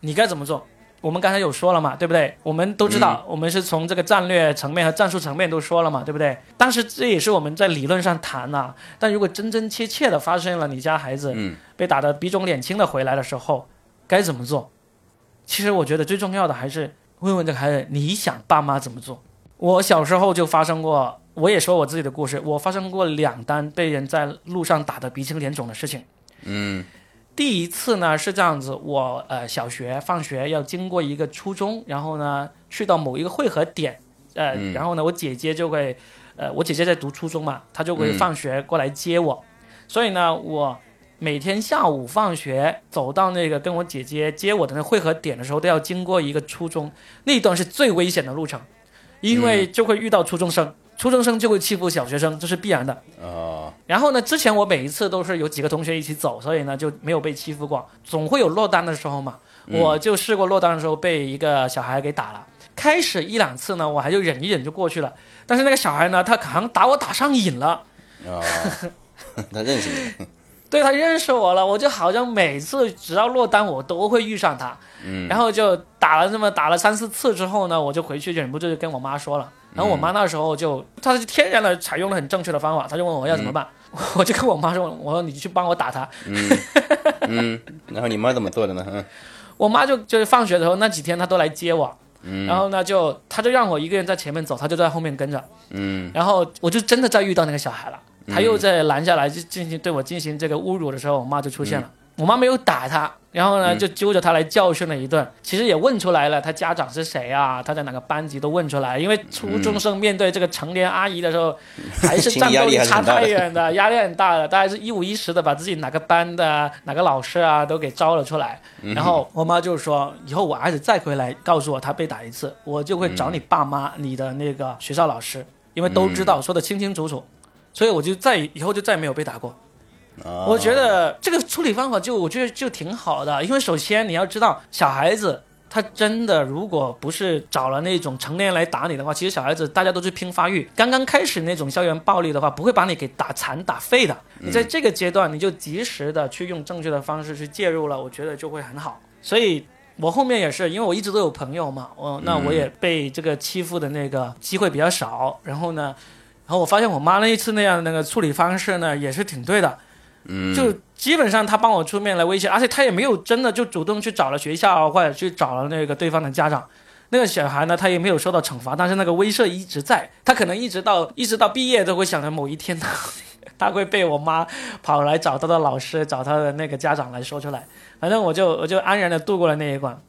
你该怎么做？我们刚才有说了嘛，对不对？我们都知道，我们是从这个战略层面和战术层面都说了嘛，对不对？但是这也是我们在理论上谈呐、但如果真真切切的发生了你家孩子嗯被打得鼻肿脸青的回来的时候，该怎么做？其实我觉得最重要的还是问问这个孩子，你想爸妈怎么做？我小时候就发生过，我也说我自己的故事，我发生过两单被人在路上打得鼻青脸肿的事情。嗯第一次呢是这样子，我呃小学放学要经过一个初中，然后呢去到某一个汇合点，呃，嗯。然后呢我姐姐就会，呃我姐姐在读初中嘛，她就会嗯放学过来接我，所以呢我每天下午放学走到那个跟我姐姐接我的那个汇合点的时候，都要经过一个初中，那一段是最危险的路程，因为就会遇到初中生，初中生就会欺负小学生，这是必然的。哦然后呢，之前我每一次都是有几个同学一起走，所以呢就没有被欺负过，总会有落单的时候嘛。我就试过落单的时候被一个小孩给打了，开始一两次呢我还就忍一忍就过去了，但是那个小孩呢他好像打我打上瘾了。哦，[LAUGHS] 他认识你，[LAUGHS] 对他认识我了，我就好像每次只要落单，我都会遇上他，嗯。然后就打了这么打了三四次之后呢，我就回去忍不住就跟我妈说了，然后我妈那时候就，她就天然的采用了很正确的方法，她就问我要怎么办，[LAUGHS] 我就跟我妈说，我说你去帮我打他，嗯，然后你妈怎么做的呢？嗯。[LAUGHS] 我妈就就是放学的时候那几天她都来接我，嗯。然后呢就她就让我一个人在前面走，她就在后面跟着，嗯。然后我就真的在遇到那个小孩了，他又在拦下来就进行对我进行这个侮辱的时候，我妈就出现了。嗯我妈没有打他，然后呢就揪着他来教训了一顿。其实也问出来了，他家长是谁啊？他在哪个班级都问出来。因为初中生面对这个成年阿姨的时候，[LAUGHS] 还是战斗力差太远的，[LAUGHS] 压力很大的。大概是一五一十的把自己哪个班的哪个老师啊都给招了出来。然后我妈就说，以后我儿子再回来告诉我他被打一次，我就会找你爸妈、你的那个学校老师，因为都知道，说的清清楚楚。所以我就再以后就再没有被打过。哦我觉得这个处理方法就我觉得就挺好的，因为首先你要知道，小孩子他真的如果不是找了那种成年人来打你的话，其实小孩子大家都是拼发育，刚刚开始那种校园暴力的话，不会把你给打残打废的。你在这个阶段，你就及时的去用正确的方式去介入了，我觉得就会很好。所以。我后面也是，因为我一直都有朋友嘛，我那我也被这个欺负的那个机会比较少。然后呢，然后我发现我妈那一次那样的那个处理方式呢，也是挺对的。嗯，就基本上他帮我出面来威胁，而且他也没有真的就主动去找了学校或者去找了那个对方的家长。那个小孩呢，他也没有受到惩罚，但是那个威慑一直在，他可能一直到 [LAUGHS] 一直到毕业都会想着某一天他他会被我妈跑来找他的老师，找他的那个家长来说出来。反正我就我就安然的度过了那一关。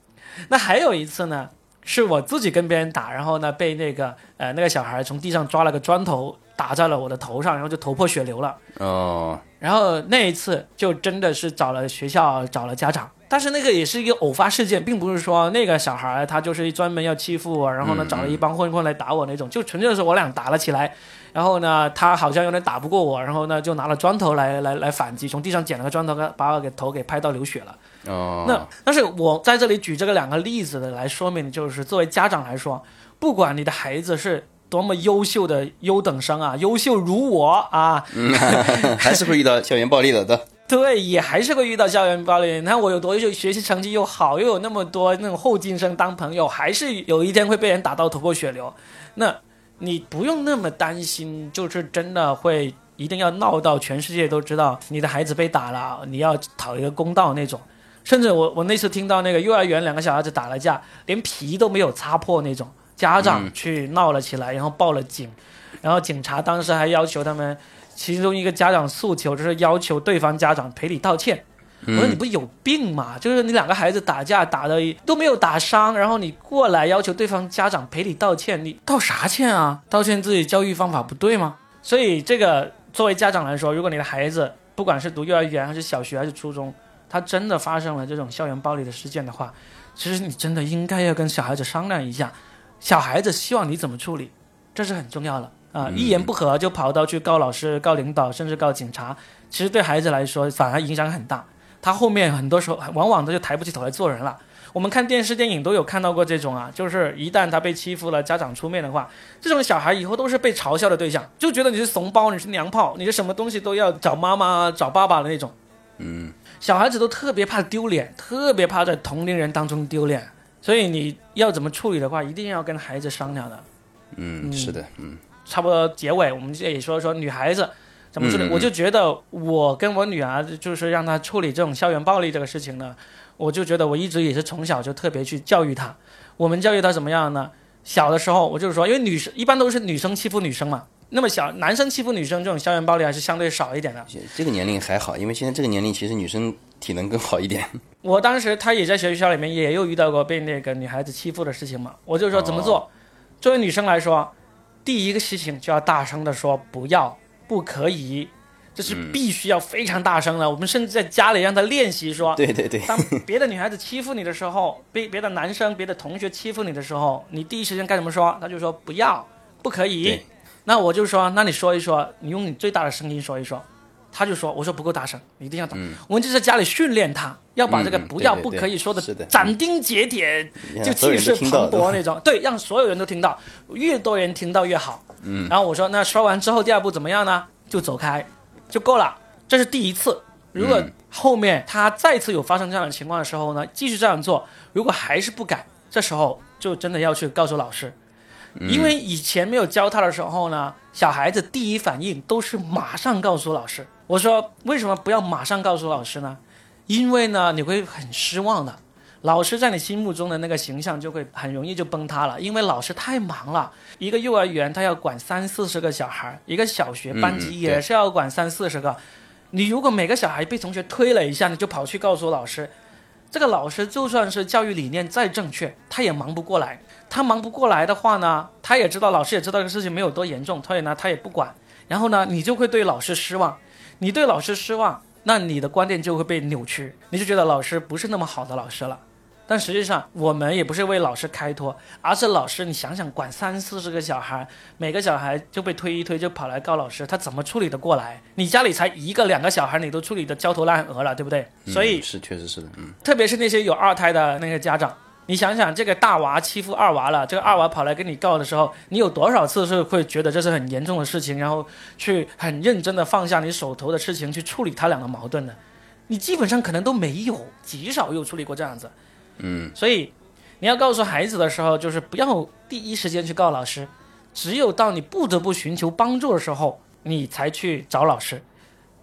那还有一次呢，是我自己跟别人打，然后呢被那个呃那个小孩从地上抓了个砖头打在了我的头上，然后就头破血流了。哦，然后那一次就真的是找了学校，找了家长，但是那个也是一个偶发事件，并不是说那个小孩他就是专门要欺负我，然后呢嗯找了一帮混混来打我那种，就纯粹是我俩打了起来，然后呢他好像有点打不过我，然后呢就拿了砖头来来来反击，从地上捡了个砖头，把我给头给拍到流血了。哦，那但是我在这里举这个两个例子的来说明，就是作为家长来说，不管你的孩子是多么优秀的优等生啊，优秀如我啊，[LAUGHS] 还是会遇到校园暴力的的。对，也还是会遇到校园暴力。你看我有多优秀，学习成绩又好，又有那么多那种后进生当朋友，还是有一天会被人打到头破血流。那你不用那么担心，就是真的会一定要闹到全世界都知道你的孩子被打了，你要讨一个公道那种。甚至我我那次听到那个幼儿园两个小孩子打了架，连皮都没有擦破那种，家长去闹了起来，然后报了警，然后警察当时还要求他们，其中一个家长诉求就是要求对方家长赔礼道歉。我说你不有病吗？就是你两个孩子打架打的都没有打伤，然后你过来要求对方家长赔礼道歉，你道啥歉啊？道歉自己教育方法不对吗？所以这个作为家长来说，如果你的孩子不管是读幼儿园还是小学还是初中，他真的发生了这种校园暴力的事件的话，其实你真的应该要跟小孩子商量一下，小孩子希望你怎么处理，这是很重要的啊！一言不合就跑到去告老师、告领导，甚至告警察，其实对孩子来说反而影响很大。他后面很多时候往往他就抬不起头来做人了。我们看电视电影都有看到过这种啊，就是一旦他被欺负了，家长出面的话，这种小孩以后都是被嘲笑的对象，就觉得你是怂包，你是娘炮，你是什么东西都要找妈妈、找爸爸的那种。嗯，小孩子都特别怕丢脸，特别怕在同龄人当中丢脸，所以你要怎么处理的话，一定要跟孩子商量的。嗯，是的，嗯差不多结尾，我们这里说说女孩子怎么处理。我就觉得我跟我女儿就是让她处理这种校园暴力这个事情呢，我就觉得我一直也是从小就特别去教育她。我们教育她怎么样呢？小的时候我就是说，因为女生一般都是女生欺负女生嘛，那么小男生欺负女生这种校园暴力还是相对少一点的。这个年龄还好，因为现在这个年龄其实女生体能更好一点。[LAUGHS] 我当时他也在学校里面也有遇到过被那个女孩子欺负的事情嘛，我就说怎么做。作为女生来说，第一个事情就要大声的说不要，不可以。这是必须要非常大声的。我们甚至在家里让他练习说：“对对对。”当别的女孩子欺负你的时候，被别的男生、别的同学欺负你的时候，你第一时间该怎么说？他就说：“不要，不可以。”那我就说：“那你说一说，你用你最大的声音说一说。”他就说：“我说不够大声，你一定要大。”我们就在家里训练他，要把这个“不要”“不可以”说的斩钉截铁，就气势磅礴那种。对，让所有人都听到，越多人听到越好。嗯。然后我说：“那说完之后，第二步怎么样呢？就走开。”就够了，这是第一次。如果后面他再次有发生这样的情况的时候呢，继续这样做，如果还是不改，这时候就真的要去告诉老师，因为以前没有教他的时候呢，小孩子第一反应都是马上告诉老师。我说为什么不要马上告诉老师呢？因为呢你会很失望的。老师在你心目中的那个形象就会很容易就崩塌了，因为老师太忙了。一个幼儿园他要管三四十个小孩，一个小学班级也是要管三四十个。你如果每个小孩被同学推了一下，你就跑去告诉老师，这个老师就算是教育理念再正确，他也忙不过来。他忙不过来的话呢，他也知道老师也知道这个事情没有多严重，所以呢他也不管。然后呢，你就会对老师失望。你对老师失望，那你的观点就会被扭曲，你就觉得老师不是那么好的老师了。但实际上，我们也不是为老师开脱，而是老师，你想想，管三四十个小孩，每个小孩就被推一推就跑来告老师，他怎么处理得过来？你家里才一个两个小孩，你都处理得焦头烂额了，对不对？所以是确实是的，嗯。特别是那些有二胎的那些家长，你想想，这个大娃欺负二娃了，这个二娃跑来跟你告的时候，你有多少次是会觉得这是很严重的事情，然后去很认真的放下你手头的事情去处理他俩的矛盾的？你基本上可能都没有，极少有处理过这样子。嗯，所以你要告诉孩子的时候，就是不要第一时间去告老师，只有到你不得不寻求帮助的时候，你才去找老师。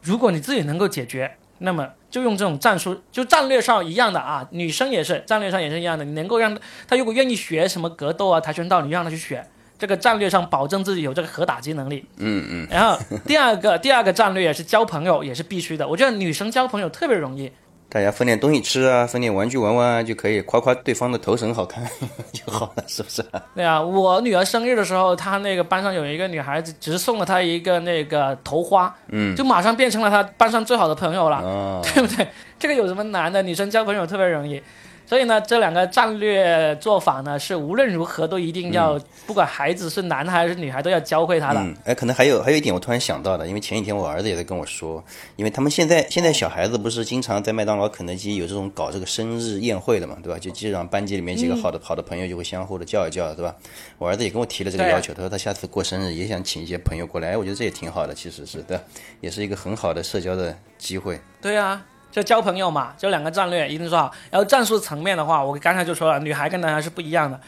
如果你自己能够解决，那么就用这种战术，就战略上一样的啊，女生也是战略上也是一样的。你能够让她如果愿意学什么格斗啊、跆拳道，你让她去学，这个战略上保证自己有这个核打击能力。嗯嗯。然后第二个第二个战略也是交朋友，也是必须的。我觉得女生交朋友特别容易。大家分点东西吃啊，分点玩具玩玩啊，就可以夸夸对方的头绳好看 [LAUGHS] 就好了，是不是？对啊，我女儿生日的时候，她那个班上有一个女孩子，只是送了她一个那个头花，嗯，就马上变成了她班上最好的朋友了，对不对？这个有什么难的？女生交朋友特别容易。所以呢，这两个战略做法呢，是无论如何都一定要，不管孩子是男孩还是女孩，都要教会他的。哎，可能还有还有一点，我突然想到的，因为前几天我儿子也在跟我说，因为他们现在现在小孩子不是经常在麦当劳、肯德基有这种搞这个生日宴会的嘛，对吧？就基本上班级里面几个好的好的朋友就会相互的叫一叫，对吧？我儿子也跟我提了这个要求，他说他下次过生日也想请一些朋友过来，哎，我觉得这也挺好的，其实是对，也是一个很好的社交的机会。对啊。就交朋友嘛，就两个战略一定做好。然后战术层面的话，我刚才就说了，女孩跟男孩是不一样的。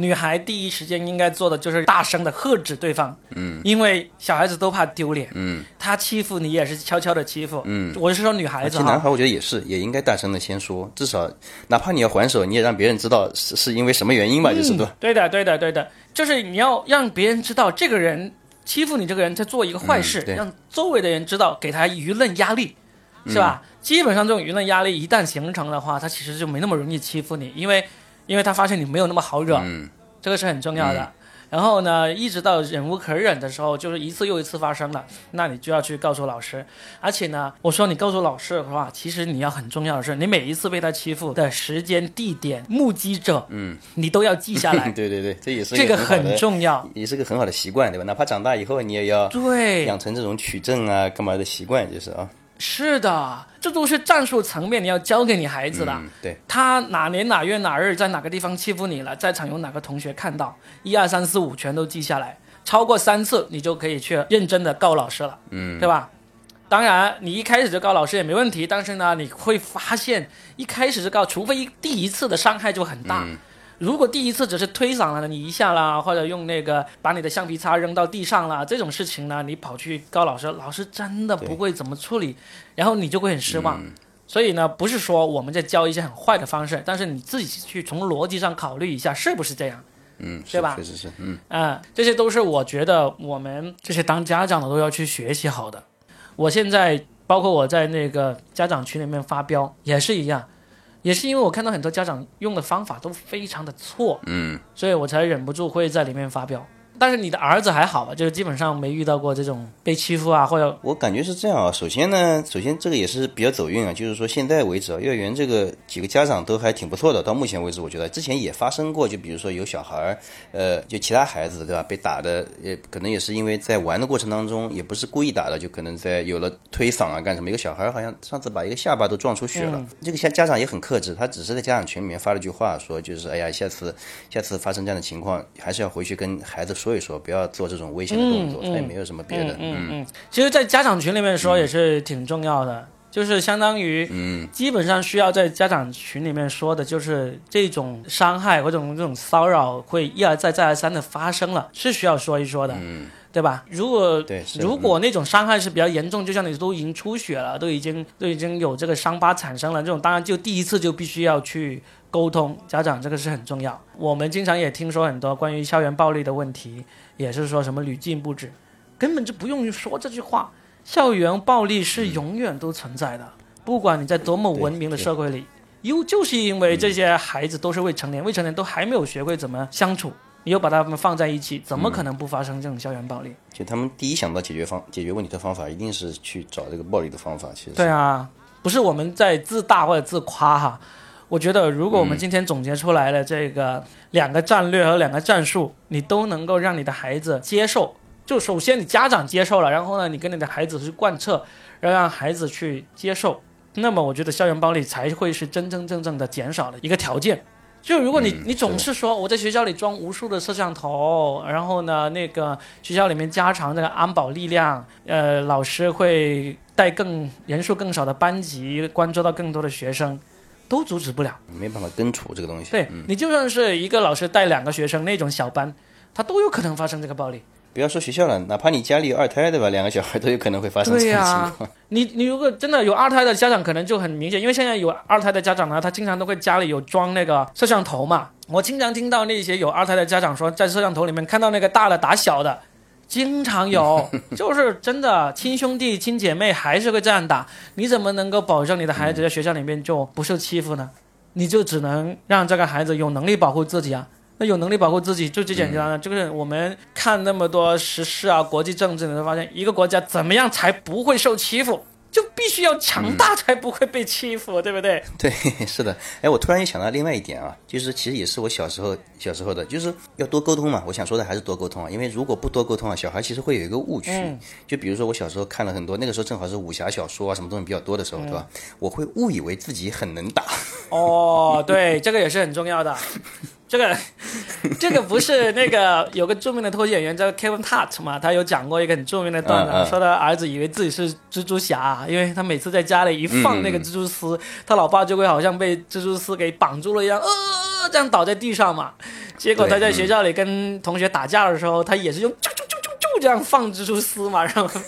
女孩第一时间应该做的就是大声的喝止对方，嗯，因为小孩子都怕丢脸，嗯，他欺负你也是悄悄的欺负，嗯，我是说女孩子。其实男孩我觉得也是，也应该大声的先说，至少哪怕你要还手，你也让别人知道是是因为什么原因吧，就是对。对的，对的，对的，就是你要让别人知道这个人欺负你，这个人在做一个坏事，让周围的人知道，给他舆论压力。是吧？基本上这种舆论压力一旦形成的话，他其实就没那么容易欺负你，因为，因为他发现你没有那么好惹，这个是很重要的。然后呢，一直到忍无可忍的时候，就是一次又一次发生了，那你就要去告诉老师。而且呢，我说你告诉老师的话，其实你要很重要的是，你每一次被他欺负的时间、地点、目击者，嗯，你都要记下来。[LAUGHS] 对对对，这也是这个很重要，也是个很好的习惯，对吧？哪怕长大以后，你也要对养成这种取证啊、干嘛的习惯，就是啊。是的，这都是战术层面，你要教给你孩子的。对，他哪年哪月哪日在哪个地方欺负你了，在场有哪个同学看到，一二三四五全都记下来，超过三次你就可以去认真的告老师了，嗯，对吧？当然，你一开始就告老师也没问题，但是呢，你会发现一开始就告，除非第一次的伤害就很大。如果第一次只是推搡了你一下啦，或者用那个把你的橡皮擦扔到地上啦这种事情呢，你跑去告老师，老师真的不会怎么处理，然后你就会很失望。所以呢，不是说我们在教一些很坏的方式，但是你自己去从逻辑上考虑一下，是不是这样？嗯，对吧确实是，嗯，嗯，这些都是我觉得我们这些当家长的都要去学习好的。我现在包括我在那个家长群里面发飙也是一样，也是因为我看到很多家长用的方法都非常的错，嗯，所以我才忍不住会在里面发飙。但是你的儿子还好吧？就是基本上没遇到过这种被欺负啊，或者我感觉是这样啊。首先呢，首先这个也是比较走运啊，就是说现在为止啊，幼儿园这个几个家长都还挺不错的。到目前为止，我觉得之前也发生过，就比如说有小孩儿，呃，就其他孩子对吧，被打的，也可能也是因为在玩的过程当中，也不是故意打的，就可能在有了推搡啊干什么。一个小孩儿好像上次把一个下巴都撞出血了，这个家家长也很克制，他只是在家长群里面发了句话，说就是哎呀，下次下次发生这样的情况，还是要回去跟孩子说一说，不要做这种危险的动作。他也没有什么别的，嗯嗯，其实，在家长群里面说也是挺重要的，就是相当于，嗯，基本上需要在家长群里面说的，就是这种伤害或者这种骚扰会一而再再而三的发生了，是需要说一说的，嗯，对吧？如果对如果那种伤害是比较严重，就像你都已经出血了，都已经都已经有这个伤疤产生了，这种当然就第一次就必须要去沟通，家长这个是很重要。我们经常也听说很多关于校园暴力的问题，也是说什么屡禁不止，根本就不用说这句话。校园暴力是永远都存在的，不管你在多么文明的社会里，又就是因为这些孩子都是未成年，未成年都还没有学会怎么相处，你又把他们放在一起，怎么可能不发生这种校园暴力？就他们第一想到解决方解决问题的方法，一定是去找这个暴力的方法。其实对啊，不是我们在自大或者自夸哈。我觉得，如果我们今天总结出来的这个两个战略和两个战术，你都能够让你的孩子接受，就首先你家长接受了，然后呢，你跟你的孩子去贯彻，要让孩子去接受，那么我觉得校园暴力才会是真真正正的减少的一个条件。就如果你嗯你总是说我在学校里装无数的摄像头，然后呢，那个学校里面加强那个安保力量，呃，老师会带更人数更少的班级，关注到更多的学生，都阻止不了。没办法根除这个东西。对你就算是一个老师带两个学生那种小班，他都有可能发生这个暴力。不要说学校了，哪怕你家里有二胎对吧，两个小孩都有可能会发生这种情况。你你如果真的有二胎的家长，可能就很明显，因为现在有二胎的家长呢，他经常都会家里有装那个摄像头嘛。我经常听到那些有二胎的家长说，在摄像头里面看到那个大的打小的，经常有，[LAUGHS] 就是真的亲兄弟亲姐妹还是会这样打。你怎么能够保证你的孩子在学校里面就不受欺负呢？你就只能让这个孩子有能力保护自己啊。那有能力保护自己就最简单了，就是我们看那么多时事啊、国际政治，你会发现一个国家怎么样才不会受欺负，就必须要强大才不会被欺负，对不对？[LAUGHS] 对，是的。哎，我突然又想到另外一点啊，就是其实也是我小时候小时候的，就是要多沟通嘛。我想说的还是多沟通啊，因为如果不多沟通啊，小孩其实会有一个误区。嗯就比如说我小时候看了很多，那个时候正好是武侠小说啊，什么东西比较多的时候，对吧？我会误以为自己很能打。[LAUGHS] 哦，对，这个也是很重要的。这个，[LAUGHS] 这个不是那个有个著名的脱口秀演员叫 Kevin Hart 嘛？他有讲过一个很著名的段子，嗯嗯说他儿子以为自己是蜘蛛侠，因为他每次在家里一放那个蜘蛛丝，他老爸就会好像被蜘蛛丝给绑住了一样，呃，这样倒在地上嘛。结果他在学校里跟同学打架的时候，他也是用啾啾啾啾啾这样放蜘蛛丝嘛，然后。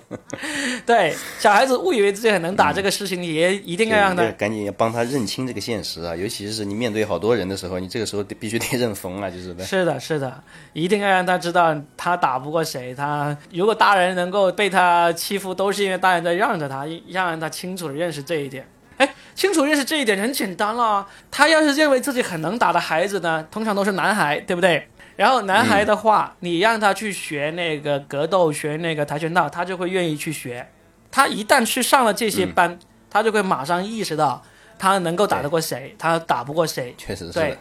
[LAUGHS] 对，小孩子误以为自己很能打这个事情，也一定要让他对赶紧要帮他认清这个现实啊，尤其是你面对好多人的时候，你这个时候得必须得认怂啊，就是的。是的，是的，一定要让他知道他打不过谁。他如果大人能够被他欺负，都是因为大人在让着他，要让他清楚的认识这一点。哎，清楚认识这一点很简单了。他要是认为自己很能打的孩子呢，通常都是男孩，对不对？然后男孩的话，你让他去学那个格斗，学那个跆拳道，他就会愿意去学。他一旦去上了这些班，他就会马上意识到他能够打得过谁，他打不过谁。确实是的。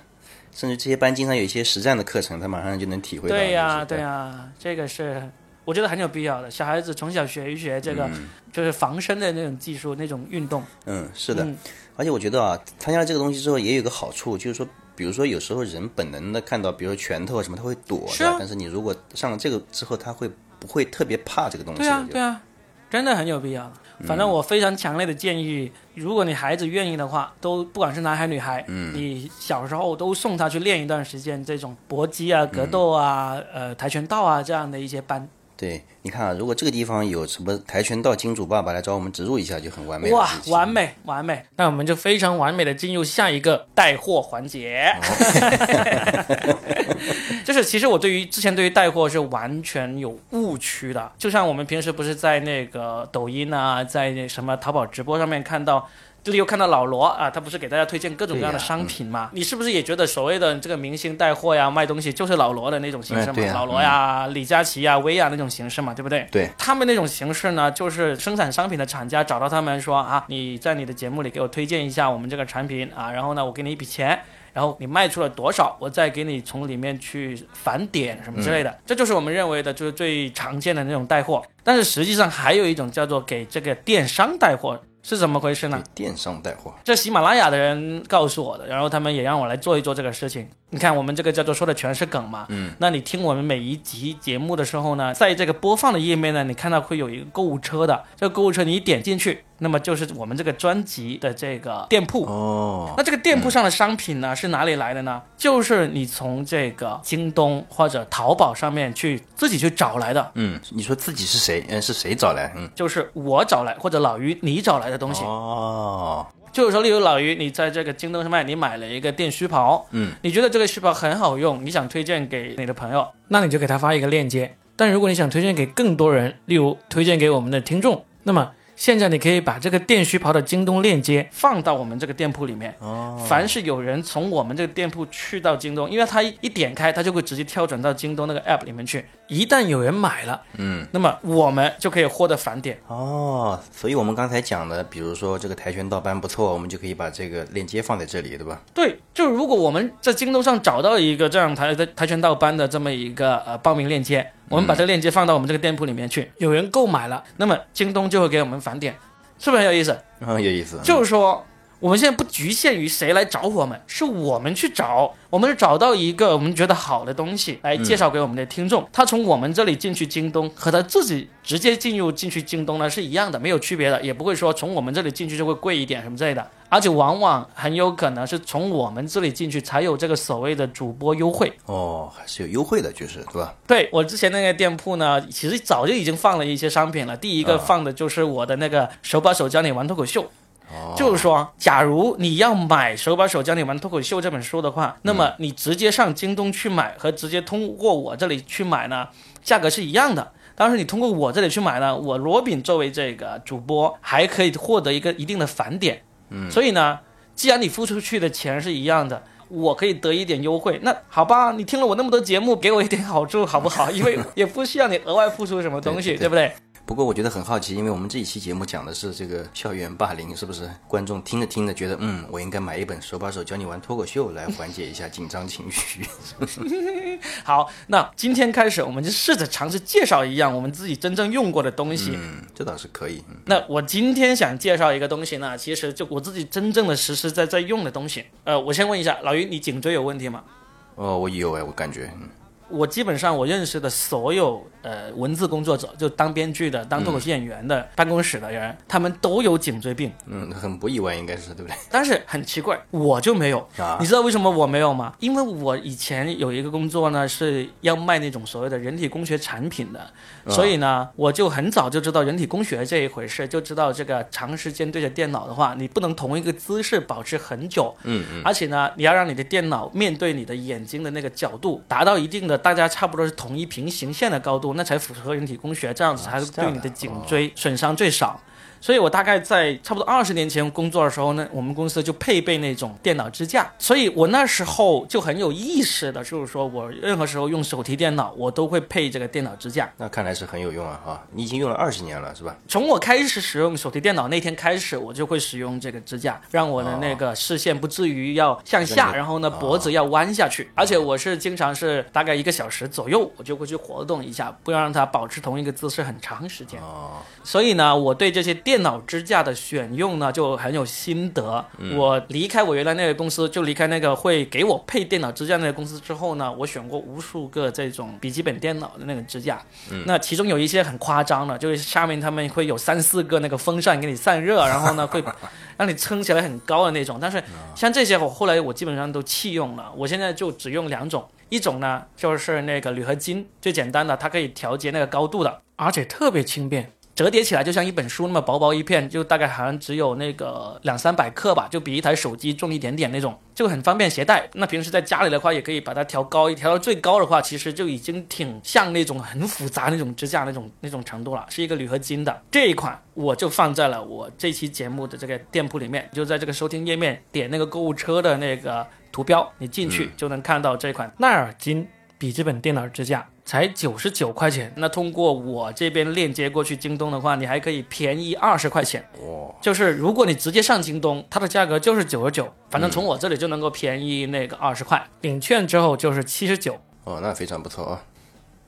甚至这些班经常有一些实战的课程，他马上就能体会到。对呀、就是对呀、这个是我觉得很有必要的。小孩子从小学一学这个，嗯就是防身的那种技术、那种运动。嗯，是的。嗯而且我觉得啊，参加了这个东西之后，也有个好处，就是说，比如说有时候人本能的看到，比如说拳头啊什么，他会躲，是啊。对吧但是你如果上了这个之后，他会不会特别怕这个东西？对啊对啊，真的很有必要反正我非常强烈的建议，如果你孩子愿意的话，都不管是男孩女孩，嗯。你小时候都送他去练一段时间这种搏击啊、格斗啊、呃跆拳道啊这样的一些班，对，你看啊，如果这个地方有什么跆拳道金主爸爸来找我们植入一下，就很完美。哇完美完美！那我们就非常完美的进入下一个带货环节。[LAUGHS] 就是其实我对于之前对于带货是完全有误区的，就像我们平时不是在那个抖音啊，在那什么淘宝直播上面看到。这里又看到老罗啊，他不是给大家推荐各种各样的商品嘛？你是不是也觉得所谓的这个明星带货呀、卖东西就是老罗的那种形式嘛？老罗呀、李佳琦呀、薇娅那种形式嘛，对不对？对，他们那种形式呢，就是生产商品的厂家找到他们说啊，你在你的节目里给我推荐一下我们这个产品啊，然后呢，我给你一笔钱。然后你卖出了多少，我再给你从里面去返点什么之类的，这就是我们认为的就是最常见的那种带货。但是实际上还有一种叫做给这个电商带货，是怎么回事呢？电商带货，这喜马拉雅的人告诉我的，然后他们也让我来做一做这个事情。你看，我们这个叫做说的全是梗嘛，嗯，那你听我们每一集节目的时候呢，在这个播放的页面呢，你看到会有一个购物车的，这个购物车你一点进去，那么就是我们这个专辑的这个店铺。哦，那这个店铺上的商品呢，是哪里来的呢？就是你从这个京东或者淘宝上面去自己去找来的，嗯，你说自己是谁？嗯，是谁找来？嗯，就是我找来或者老于你找来的东西。哦，就是说，例如老于，你在这个京东上面，你买了一个电须刨，嗯，你觉得这个须刨很好用，你想推荐给你的朋友，那你就给他发一个链接。但如果你想推荐给更多人，例如推荐给我们的听众，那么现在你可以把这个电须刨的京东链接放到我们这个店铺里面。哦，凡是有人从我们这个店铺去到京东，因为他一一点开，他就会直接跳转到京东那个 app 里面去。一旦有人买了，嗯，那么我们就可以获得返点。哦，所以我们刚才讲的，比如说这个跆拳道班不错，我们就可以把这个链接放在这里，对吧？对，就如果我们在京东上找到一个这样跆跆跆拳道班的这么一个呃报名链接，我们把这个链接放到我们这个店铺里面去，有人购买了，那么京东就会给我们返点，是不是很有意思？嗯，有意思。就是说。我们现在不局限于谁来找我们，是我们去找，我们找到一个我们觉得好的东西来介绍给我们的听众。他从我们这里进去京东，和他自己直接进入进去京东呢是一样的，没有区别的，也不会说从我们这里进去就会贵一点什么之类的。而且往往很有可能是从我们这里进去才有这个所谓的主播优惠。哦，还是有优惠的，就是对吧？对我之前那个店铺呢，其实早就已经放了一些商品了。第一个啊放的就是我的那个手把手教你玩脱口秀。哦，就是说，假如你要买《手把手教你玩脱口秀》这本书的话，那么你直接上京东去买和直接通过我这里去买呢，价格是一样的。当然，你通过我这里去买呢，我罗宾作为这个主播还可以获得一个一定的返点。嗯，所以呢，既然你付出去的钱是一样的。我可以得一点优惠，那好吧，你听了我那么多节目，给我一点好处好不好？因为也不需要你额外付出什么东西，对对对不对？不过我觉得很好奇，因为我们这一期节目讲的是这个校园霸凌，是不是？观众听着听着觉得，嗯，我应该买一本手把手教你玩脱口秀来缓解一下紧张情绪。[LAUGHS] 好，那今天开始，我们就试着尝试介绍一样我们自己真正用过的东西。嗯，这倒是可以。嗯那我今天想介绍一个东西呢，其实就我自己真正的实实在在用的东西。呃，我先问一下老于，你颈椎有问题吗？哦，我有哎，我感觉，嗯我基本上我认识的所有呃文字工作者，就当编剧的、当脱口秀演员的、办公室的人，他们都有颈椎病。嗯，很不意外，应该是对不对？[LAUGHS] 但是很奇怪，我就没有。啊你知道为什么我没有吗？因为我以前有一个工作呢，是要卖那种所谓的人体工学产品的，所以呢，我就很早就知道人体工学这一回事，就知道这个长时间对着电脑的话，你不能同一个姿势保持很久，嗯嗯，而且呢，你要让你的电脑面对你的眼睛的那个角度达到一定的，大家差不多是同一平行线的高度，那才符合人体工学，这样子才是对你的颈椎损伤最少。所以我大概在差不多二十年前工作的时候呢，我们公司就配备那种电脑支架，所以我那时候就很有意识的，就是说我任何时候用手提电脑，我都会配这个电脑支架。那看来是很有用啊！哈，你已经用了二十年了，是吧？从我开始使用手提电脑那天开始，我就会使用这个支架，让我的那个视线不至于要向下，然后呢脖子要弯下去。而且我是经常是大概一个小时左右，我就会去活动一下，不要让它保持同一个姿势很长时间。哦，所以呢，我对这些电脑支架的选用呢，就很有心得。我离开我原来那个公司，就离开那个会给我配电脑支架那个公司之后呢，我选过无数个这种笔记本电脑的那个支架。那其中有一些很夸张的，就是下面他们会有三四个那个风扇给你散热，[LAUGHS] 然后呢会让你撑起来很高的那种。但是像这些，我后来我基本上都弃用了。我现在就只用两种，一种呢就是那个铝合金，最简单的，它可以调节那个高度的，而且特别轻便。折叠起来就像一本书那么薄薄一片，就大概好像只有那个两三百克吧，就比一台手机重一点点那种，就很方便携带。那平时在家里的话，也可以把它调高一调到最高的话，其实就已经挺像那种很复杂那种支架那种那种程度了。是一个铝合金的这一款，我就放在了我这期节目的这个店铺里面，就在这个收听页面点那个购物车的那个图标，你进去就能看到这款奈尔金笔记本电脑支架。才九十九块钱，那通过我这边链接过去京东的话，你还可以便宜二十块钱。哇！就是如果你直接上京东，它的价格就是九十九，反正从我这里就能够便宜那个二十块。领券之后就是七十九。哦，那非常不错啊。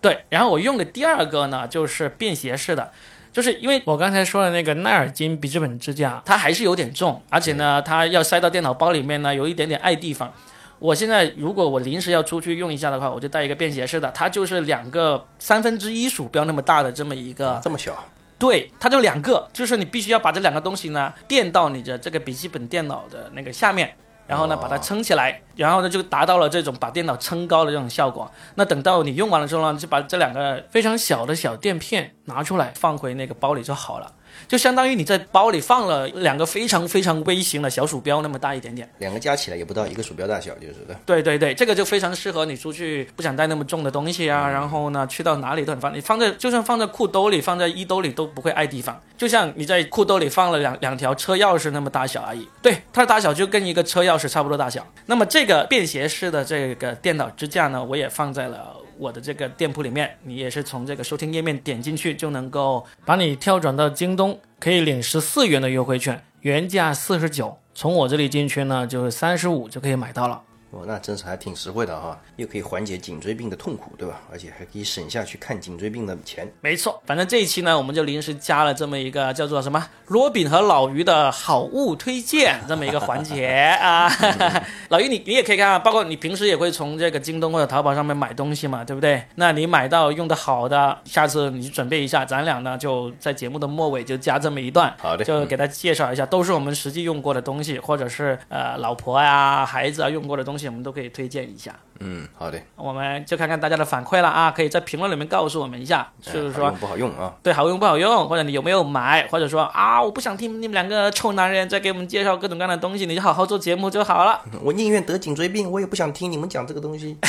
对，然后我用的第二个呢，就是便携式的，就是因为我刚才说的那个奈尔金笔记本支架，它还是有点重，而且呢，它要塞到电脑包里面呢，有一点点碍地方。我现在如果我临时要出去用一下的话，我就带一个便携式的，它就是两个三分之一鼠标那么大的这么一个，这么小，对，它就两个，就是你必须要把这两个东西呢垫到你的这个笔记本电脑的那个下面，然后呢把它撑起来，然后呢就达到了这种把电脑撑高的这种效果。那等到你用完了之后呢，就把这两个非常小的小垫片拿出来放回那个包里就好了。就相当于你在包里放了两个非常非常微型的小鼠标那么大一点点，两个加起来也不到一个鼠标大小，就是的。对对对，这个就非常适合你出去不想带那么重的东西啊，然后呢去到哪里都很方便。你放在就算放在裤兜里、放在衣兜里都不会碍地方，就像你在裤兜里放了两两条车钥匙那么大小而已。对，它的大小就跟一个车钥匙差不多大小。那么这个便携式的这个电脑支架呢，我也放在了。我的这个店铺里面，你也是从这个收听页面点进去就能够把你跳转到京东，可以领十四元的优惠券，原价四十九，从我这里进去呢就是三十五就可以买到了。哦，那真是还挺实惠的哈，又可以缓解颈椎病的痛苦，对吧？而且还可以省下去看颈椎病的钱。没错，反正这一期呢，我们就临时加了这么一个叫做什么“罗饼和老于的好物推荐”这么一个环节啊。[LAUGHS] 老于，你你也可以看啊，包括你平时也会从这个京东或者淘宝上面买东西嘛，对不对？那你买到用的好的，下次你准备一下，咱俩呢就在节目的末尾就加这么一段，好的，就给他介绍一下，都是我们实际用过的东西，或者是呃老婆呀、孩子啊用过的东西。我们都可以推荐一下。嗯，好的，我们就看看大家的反馈了啊，可以在评论里面告诉我们一下，就是说不好用啊，对，好用不好用，或者你有没有买，或者说啊，我不想听你们两个臭男人再给我们介绍各种各样的东西，你就好好做节目就好了。[LAUGHS] 我宁愿得颈椎病，我也不想听你们讲这个东西。[LAUGHS]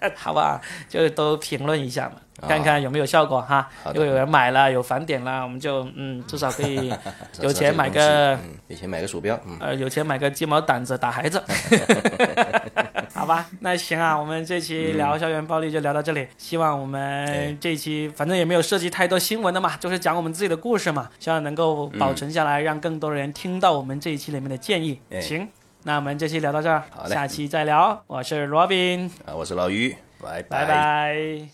[LAUGHS] 好吧，就都评论一下嘛，看看有没有效果哈。如果有人买了，有返点了，我们就嗯，至少可以 [LAUGHS] 有钱买个，有钱买个鼠标，呃，有钱买个鸡毛掸子打孩子。[LAUGHS] 好吧，那行啊，我们这期聊校园暴力就聊到这里。希望我们这期反正也没有涉及太多新闻的嘛，就是讲我们自己的故事嘛，希望能够保存下来，让更多的人听到我们这一期里面的建议。行。那我们这期聊到这儿，下期再聊。我是罗宾，啊，我是老于，拜拜拜。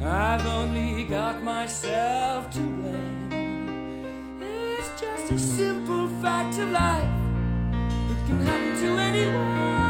I've only got myself to blame. It's just a simple fact of life. It can happen to anyone.